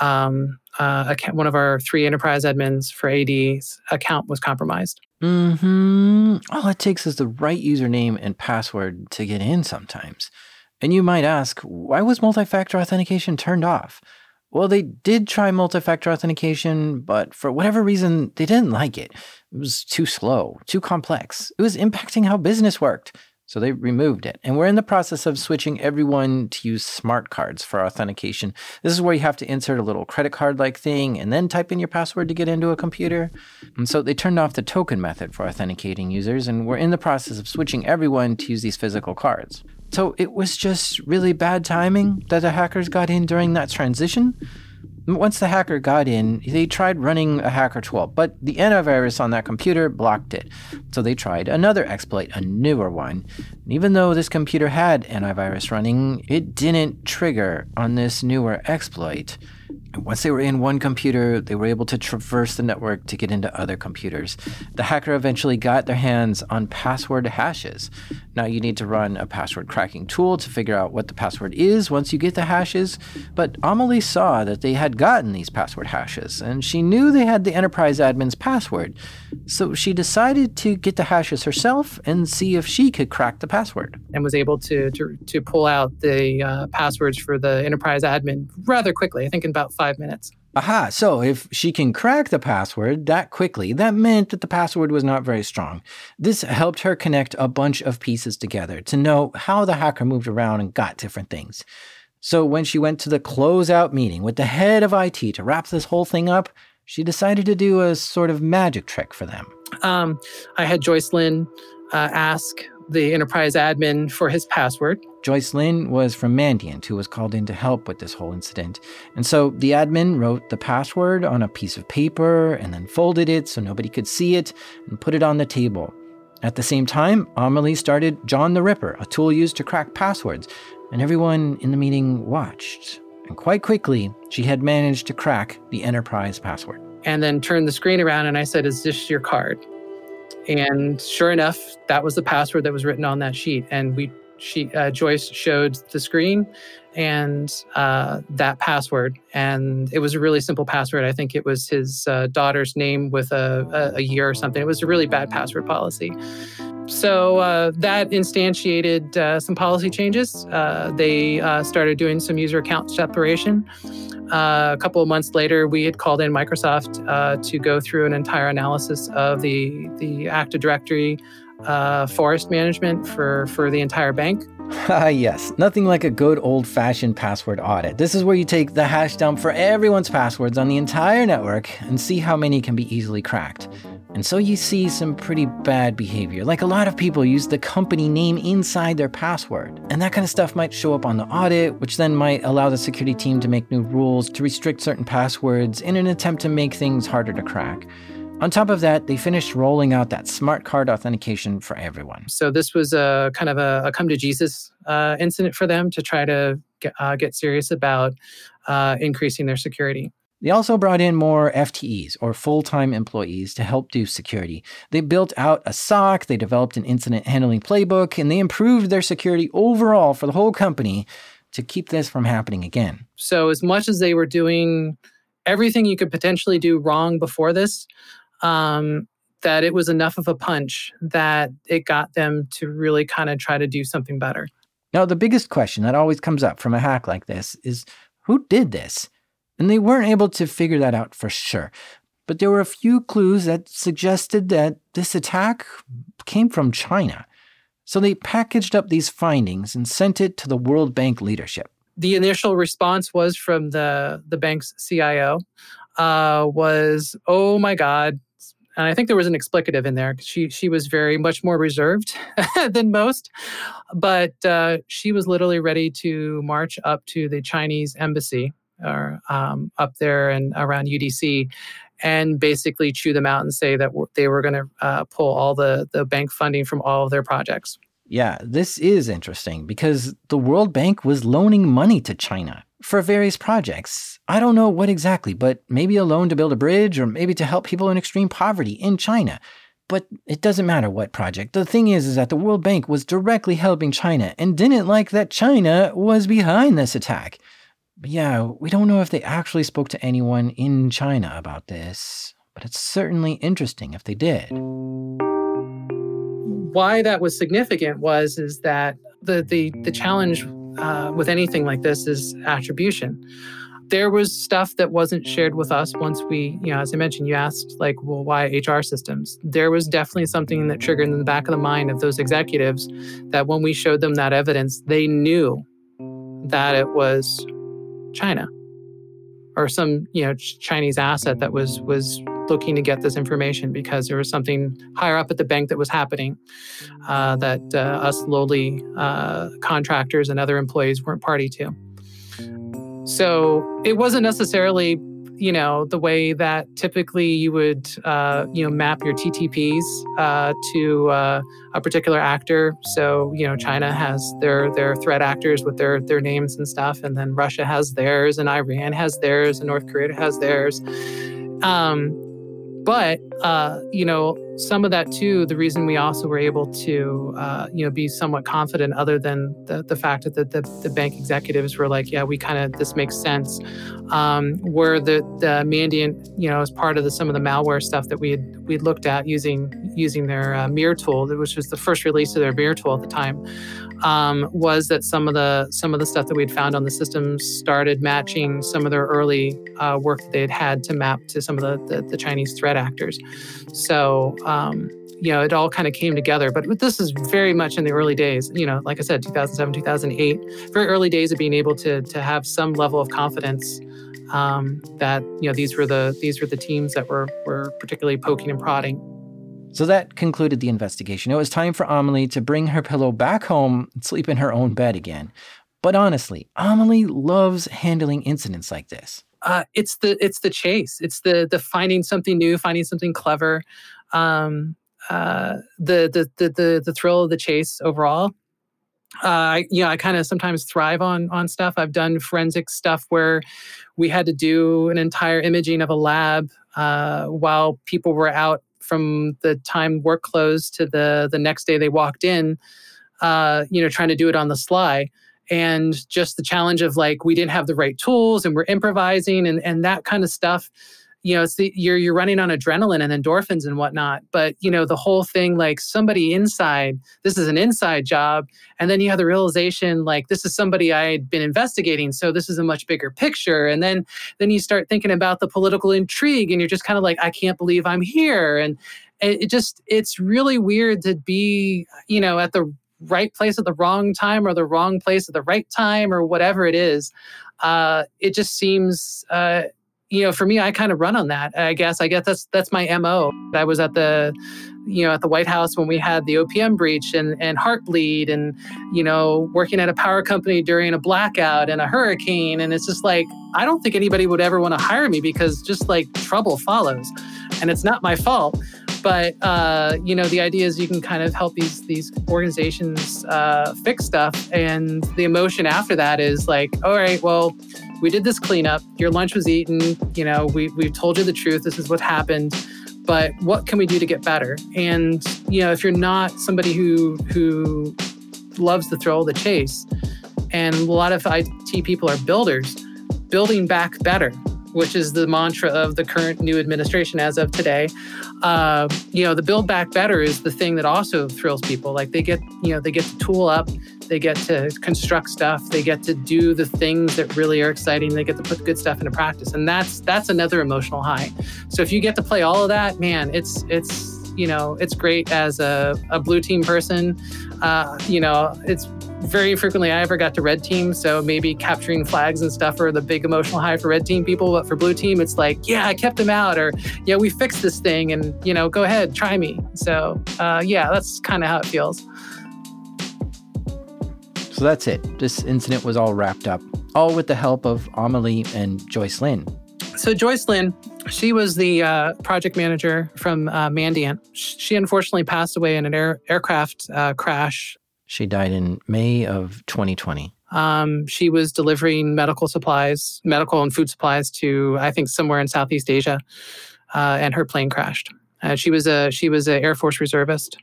um, uh, account, one of our three enterprise admins for AD's account was compromised. Hmm. All it takes is the right username and password to get in. Sometimes, and you might ask, why was multi-factor authentication turned off? Well, they did try multi factor authentication, but for whatever reason, they didn't like it. It was too slow, too complex. It was impacting how business worked. So they removed it. And we're in the process of switching everyone to use smart cards for authentication. This is where you have to insert a little credit card like thing and then type in your password to get into a computer. And so they turned off the token method for authenticating users, and we're in the process of switching everyone to use these physical cards. So it was just really bad timing that the hackers got in during that transition. Once the hacker got in, they tried running a hacker 12, but the antivirus on that computer blocked it. So they tried another exploit, a newer one. And even though this computer had antivirus running, it didn't trigger on this newer exploit. Once they were in one computer, they were able to traverse the network to get into other computers. The hacker eventually got their hands on password hashes. Now you need to run a password cracking tool to figure out what the password is once you get the hashes. But Amelie saw that they had gotten these password hashes, and she knew they had the enterprise admin's password. So she decided to get the hashes herself and see if she could crack the password. And was able to, to, to pull out the uh, passwords for the enterprise admin rather quickly, I think in about five minutes. Aha, so if she can crack the password that quickly, that meant that the password was not very strong. This helped her connect a bunch of pieces together to know how the hacker moved around and got different things. So when she went to the closeout meeting with the head of IT to wrap this whole thing up, she decided to do a sort of magic trick for them. Um, I had Joyce Lin uh, ask the enterprise admin for his password. Joyce Lin was from Mandiant, who was called in to help with this whole incident. And so the admin wrote the password on a piece of paper and then folded it so nobody could see it and put it on the table. At the same time, Amelie started John the Ripper, a tool used to crack passwords, and everyone in the meeting watched. And quite quickly, she had managed to crack the enterprise password. And then turned the screen around and I said, Is this your card? And sure enough, that was the password that was written on that sheet. And we, she, uh, Joyce showed the screen and uh, that password. And it was a really simple password. I think it was his uh, daughter's name with a, a, a, year or something. It was a really bad password policy. So uh, that instantiated uh, some policy changes. Uh, they started doing some user account separation. Uh, a couple of months later, we had called in Microsoft uh, to go through an entire analysis of the the Active Directory uh, forest management for for the entire bank. Ah, yes, nothing like a good old fashioned password audit. This is where you take the hash dump for everyone's passwords on the entire network and see how many can be easily cracked. And so you see some pretty bad behavior. Like a lot of people use the company name inside their password. And that kind of stuff might show up on the audit, which then might allow the security team to make new rules to restrict certain passwords in an attempt to make things harder to crack. On top of that, they finished rolling out that smart card authentication for everyone. So this was a kind of a, a come to Jesus uh, incident for them to try to get, uh, get serious about uh, increasing their security. They also brought in more FTEs, or full time employees, to help do security. They built out a SOC, they developed an incident handling playbook, and they improved their security overall for the whole company to keep this from happening again. So, as much as they were doing everything you could potentially do wrong before this, um, that it was enough of a punch that it got them to really kind of try to do something better. Now, the biggest question that always comes up from a hack like this is who did this? And they weren't able to figure that out for sure. But there were a few clues that suggested that this attack came from China. So they packaged up these findings and sent it to the World Bank leadership. The initial response was from the, the bank's CIO uh, was, oh my God. And I think there was an explicative in there. She, she was very much more reserved than most. But uh, she was literally ready to march up to the Chinese embassy or um, up there and around UDC, and basically chew them out and say that they were going to uh, pull all the the bank funding from all of their projects. Yeah, this is interesting because the World Bank was loaning money to China for various projects. I don't know what exactly, but maybe a loan to build a bridge or maybe to help people in extreme poverty in China. But it doesn't matter what project. The thing is is that the World Bank was directly helping China and didn't like that China was behind this attack. But yeah, we don't know if they actually spoke to anyone in China about this, but it's certainly interesting if they did. Why that was significant was is that the the the challenge uh, with anything like this is attribution. There was stuff that wasn't shared with us once we, you know, as I mentioned, you asked like, well, why HR systems? There was definitely something that triggered in the back of the mind of those executives that when we showed them that evidence, they knew that it was China or some you know Chinese asset that was was looking to get this information because there was something higher up at the bank that was happening uh, that uh, us lowly uh, contractors and other employees weren't party to. So it wasn't necessarily you know the way that typically you would uh, you know map your TTPs uh, to uh, a particular actor. So you know China has their their threat actors with their their names and stuff, and then Russia has theirs, and Iran has theirs, and North Korea has theirs. Um, but uh, you know some of that too the reason we also were able to uh, you know be somewhat confident other than the, the fact that the, the, the bank executives were like yeah we kind of this makes sense um, were the the Mandiant you know as part of the, some of the malware stuff that we had we looked at using using their uh, mirror tool which was the first release of their mirror tool at the time um, was that some of the some of the stuff that we had found on the systems started matching some of their early uh, work that they had had to map to some of the, the, the Chinese threat actors. So um, you know, it all kind of came together. But this is very much in the early days. You know, like I said, 2007, 2008, very early days of being able to to have some level of confidence um, that you know these were the these were the teams that were were particularly poking and prodding. So that concluded the investigation. It was time for Amelie to bring her pillow back home and sleep in her own bed again. But honestly, Amelie loves handling incidents like this. Uh, it's the it's the chase. It's the the finding something new, finding something clever. Um, uh, the, the the the the thrill of the chase overall. Uh, I, you know, I kind of sometimes thrive on on stuff. I've done forensic stuff where we had to do an entire imaging of a lab uh, while people were out from the time work closed to the the next day they walked in. Uh, you know, trying to do it on the sly and just the challenge of like we didn't have the right tools and we're improvising and and that kind of stuff you know it's the, you're you're running on adrenaline and endorphins and whatnot but you know the whole thing like somebody inside this is an inside job and then you have the realization like this is somebody i had been investigating so this is a much bigger picture and then then you start thinking about the political intrigue and you're just kind of like i can't believe i'm here and it just it's really weird to be you know at the right place at the wrong time or the wrong place at the right time or whatever it is. Uh, it just seems uh, you know, for me, I kind of run on that. I guess. I guess that's that's my mo. I was at the, you know, at the White House when we had the OPM breach and and Heartbleed, and you know, working at a power company during a blackout and a hurricane, and it's just like I don't think anybody would ever want to hire me because just like trouble follows, and it's not my fault. But uh, you know, the idea is you can kind of help these these organizations uh, fix stuff, and the emotion after that is like, all right, well we did this cleanup. Your lunch was eaten. You know, we, we've told you the truth. This is what happened. But what can we do to get better? And, you know, if you're not somebody who, who loves the thrill of the chase, and a lot of IT people are builders, building back better, which is the mantra of the current new administration as of today. Uh, you know, the build back better is the thing that also thrills people. Like they get, you know, they get to tool up, they get to construct stuff, they get to do the things that really are exciting. They get to put good stuff into practice, and that's that's another emotional high. So if you get to play all of that, man, it's it's you know it's great as a, a blue team person. Uh, you know, it's very frequently I ever got to red team. So maybe capturing flags and stuff are the big emotional high for red team people. But for blue team, it's like, yeah, I kept them out, or yeah, we fixed this thing, and you know, go ahead, try me. So uh, yeah, that's kind of how it feels. So that's it. This incident was all wrapped up, all with the help of Amelie and Joyce Lin. So Joyce Lin, she was the uh, project manager from uh, Mandiant. She unfortunately passed away in an air, aircraft uh, crash. She died in May of 2020. Um, she was delivering medical supplies, medical and food supplies to I think somewhere in Southeast Asia, uh, and her plane crashed. Uh, she was a she was an Air Force reservist.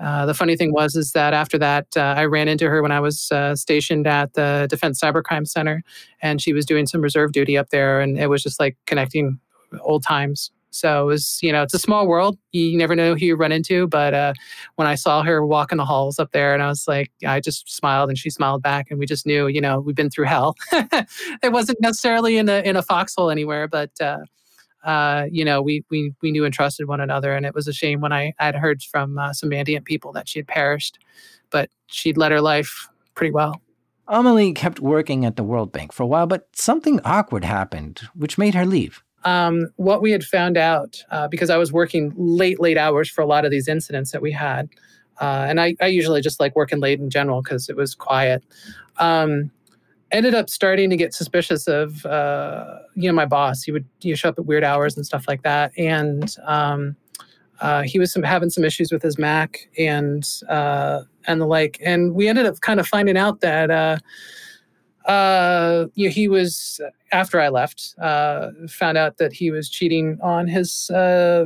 Uh, the funny thing was is that after that, uh, I ran into her when I was uh, stationed at the Defense Cybercrime Center, and she was doing some reserve duty up there, and it was just like connecting old times. So it was, you know, it's a small world. You never know who you run into. But uh, when I saw her walk in the halls up there, and I was like, I just smiled, and she smiled back, and we just knew, you know, we've been through hell. it wasn't necessarily in a in a foxhole anywhere, but uh, uh, you know, we we we knew and trusted one another, and it was a shame when I had heard from uh, some Mandiant people that she had perished, but she'd led her life pretty well. Amelie kept working at the World Bank for a while, but something awkward happened, which made her leave. Um, what we had found out, uh, because I was working late, late hours for a lot of these incidents that we had, uh, and I, I, usually just like working late in general because it was quiet. Um, ended up starting to get suspicious of uh, you know my boss. He would you show up at weird hours and stuff like that, and um, uh, he was some, having some issues with his Mac and uh, and the like. And we ended up kind of finding out that uh, uh, you know, he was after I left. Uh, found out that he was cheating on his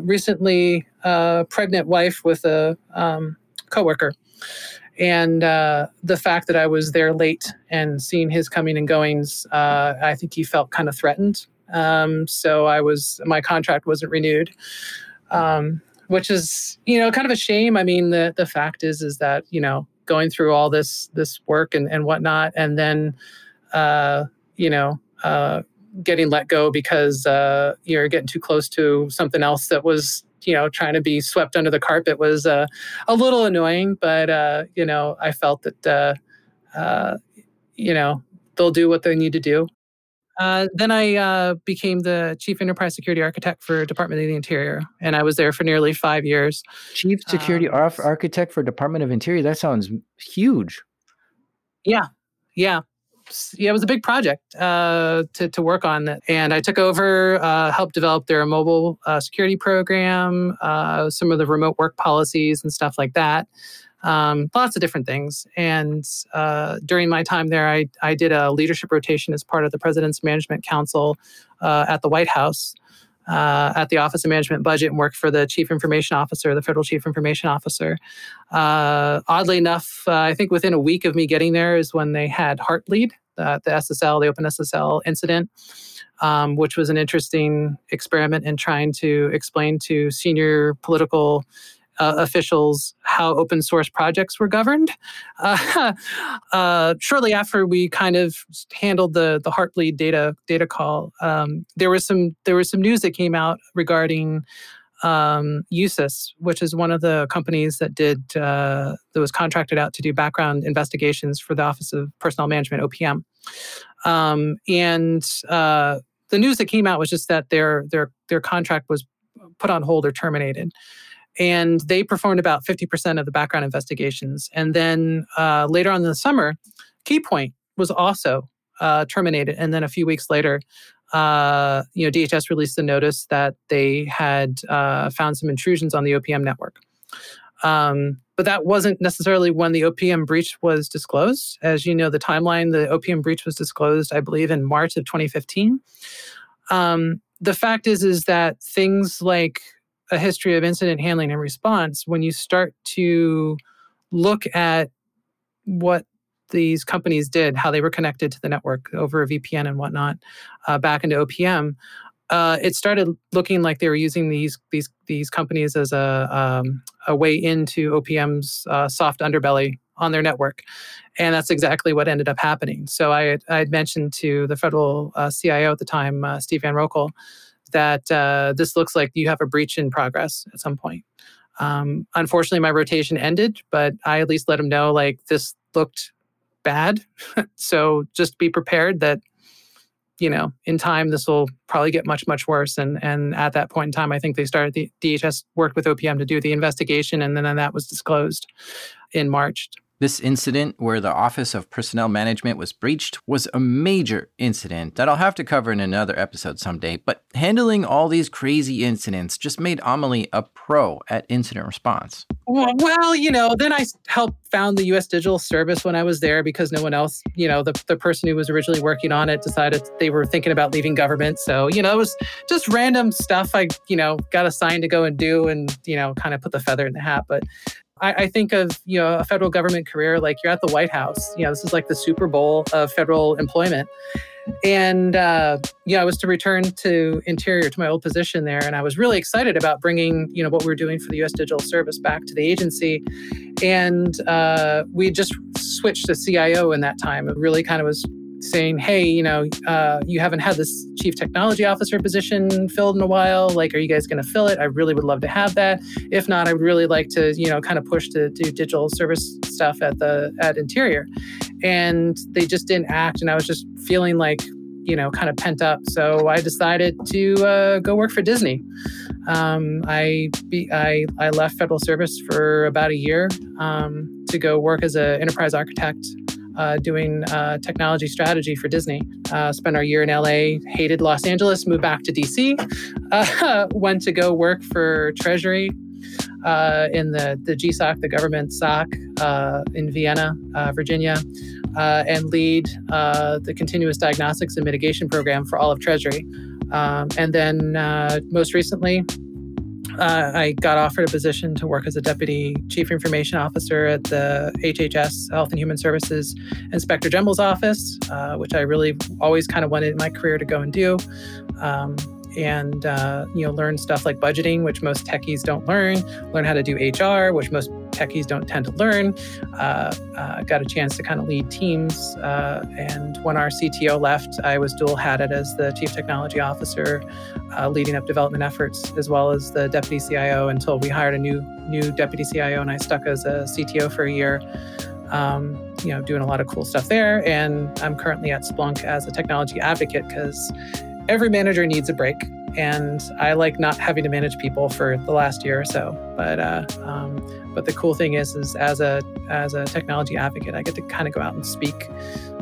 recently pregnant wife with a um, coworker and uh, the fact that I was there late and seeing his coming and goings, uh, I think he felt kind of threatened. Um, so I was my contract wasn't renewed, um, which is you know kind of a shame. I mean the the fact is is that you know going through all this this work and and whatnot, and then uh, you know uh, getting let go because uh, you're getting too close to something else that was you know trying to be swept under the carpet was uh, a little annoying but uh, you know i felt that uh, uh, you know they'll do what they need to do Uh, then I uh, became the chief enterprise security architect for Department of the Interior, and I was there for nearly five years. Chief security um, architect for Department of Interior. That sounds huge. Yeah, yeah, yeah. It was a big project uh, to to work on, and I took over, uh, helped develop their mobile uh, security program, uh, some of the remote work policies and stuff like that um, lots of different things. And uh, during my time there, I, I did a leadership rotation as part of the President's Management Council uh, at the White House. Uh, at the Office of Management Budget and worked for the Chief Information Officer, the Federal Chief Information Officer. Uh, oddly enough, uh, I think within a week of me getting there is when they had Heartbleed, the SSL, the Open SSL incident, um, which was an interesting experiment in trying to explain to senior political uh, officials how open source projects were governed. Uh, uh, shortly after we kind of handled the the Heartbleed data data call, um, there was some there was some news that came out regarding um, USIS, which is one of the companies that did uh, that was contracted out to do background investigations for the Office of Personnel Management (OPM), um, and uh, the news that came out was just that their their their contract was put on hold or terminated and they performed about 50% of the background investigations. And then uh, later on in the summer, Keypoint was also uh, terminated. And then a few weeks later, uh, you know, DHS released the notice that they had uh, found some intrusions on the OPM network. Um, but that wasn't necessarily when the OPM breach was disclosed. As you know, the timeline, the OPM breach was disclosed, I believe, in March of 2015. Um, the fact is, is that things like a history of incident handling and response, when you start to look at what these companies did, how they were connected to the network over a VPN and whatnot, uh, back into OPM, uh, it started looking like they were using these these these companies as a um, a way into OPM's uh, soft underbelly on their network, and that's exactly what ended up happening. So I I had mentioned to the federal uh, CIO at the time, uh, Steve Van Roekel, that uh, this looks like you have a breach in progress at some point. Um, unfortunately, my rotation ended, but I at least let him know like this looked bad. so just be prepared that you know in time this will probably get much much worse and and at that point in time i think they started the dhs worked with opm to do the investigation and then that was disclosed in march this incident, where the Office of Personnel Management was breached, was a major incident that I'll have to cover in another episode someday. But handling all these crazy incidents just made Amelie a pro at incident response. Well, you know, then I helped found the U.S. Digital Service when I was there because no one else, you know, the, the person who was originally working on it decided they were thinking about leaving government. So, you know, it was just random stuff I, you know, got assigned to go and do and, you know, kind of put the feather in the hat. But I, I, think of you know a federal government career like you're at the White House. You know, this is like the Super Bowl of federal employment. And uh, yeah, I was to return to Interior to my old position there, and I was really excited about bringing you know what we are doing for the U.S. Digital Service back to the agency. And uh, we just switched to CIO in that time. It really kind of was saying, hey, you know, uh, you haven't had this chief technology officer position filled in a while. Like, are you guys going to fill it? I really would love to have that. If not, I would really like to, you know, kind of push to do digital service stuff at the at Interior. And they just didn't act. And I was just feeling like, you know, kind of pent up. So I decided to uh, go work for Disney. Um, I, be, I I left federal service for about a year um, to go work as an enterprise architect uh, doing uh, technology strategy for Disney. Uh, spent our year in LA, hated Los Angeles, moved back to DC, uh, went to go work for Treasury uh, in the, the GSOC, the government SOC uh, in Vienna, Virginia, and lead the continuous diagnostics and mitigation program for all of Treasury. Um, and then most recently, uh, I got offered a position to work as a deputy chief information officer at the HHS Health and Human Services Inspector General's office, uh, which I really always kind of wanted in my career to go and do. Um, and uh, you know learn stuff like budgeting, which most techies don't learn. Learn how to do HR, which most techies don't tend to learn. Uh, uh, got a chance to kind of lead teams. Uh, and when our CTO left, I was dual hatted as the chief technology officer, uh, leading up development efforts, as well as the deputy CIO until we hired a new new deputy CIO, and I stuck as a CTO for a year. Um, you know, doing a lot of cool stuff there. And I'm currently at Splunk as a technology advocate because every manager needs a break. And I like not having to manage people for the last year or so. But uh, um, but the cool thing is, is as a as a technology advocate, I get to kind of go out and speak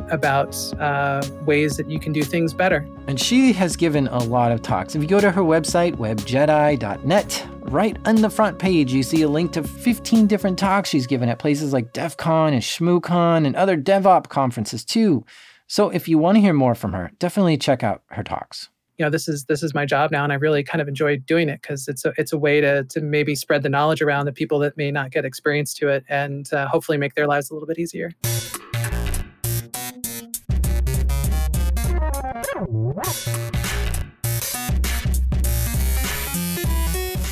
about uh, ways that you can do things better. And she has given a lot of talks. If you go to her website, webjedi.net, right on the front page, you see a link to 15 different talks she's given at places like DEF CON and ShmooCon and other DevOps conferences too. So if you want to hear more from her, definitely check out her talks you know this is this is my job now and i really kind of enjoy doing it because it's a it's a way to to maybe spread the knowledge around the people that may not get experience to it and uh, hopefully make their lives a little bit easier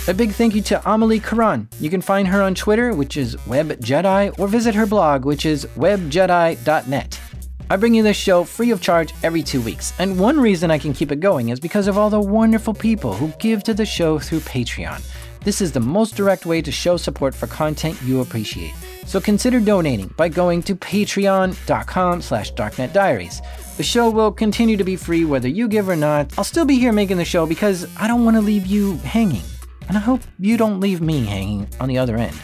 A big thank you to Amelie Koran. You can find her on Twitter, which is WebJedi, or visit her blog, which is webjedi.net. I bring you this show free of charge every two weeks, and one reason I can keep it going is because of all the wonderful people who give to the show through Patreon. This is the most direct way to show support for content you appreciate. So consider donating by going to patreon.com slash darknetdiaries. The show will continue to be free whether you give or not. I'll still be here making the show because I don't want to leave you hanging. And I hope you don't leave me hanging on the other end.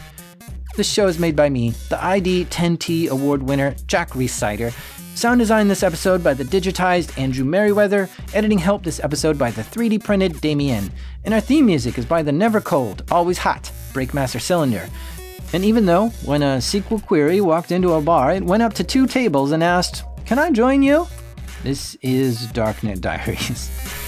This show is made by me, the ID 10T award winner Jack Rhysider, Sound design this episode by the digitized Andrew Meriwether, editing help this episode by the 3D printed Damien, and our theme music is by the never cold, always hot Breakmaster Cylinder. And even though, when a SQL query walked into a bar, it went up to two tables and asked, Can I join you? This is Darknet Diaries.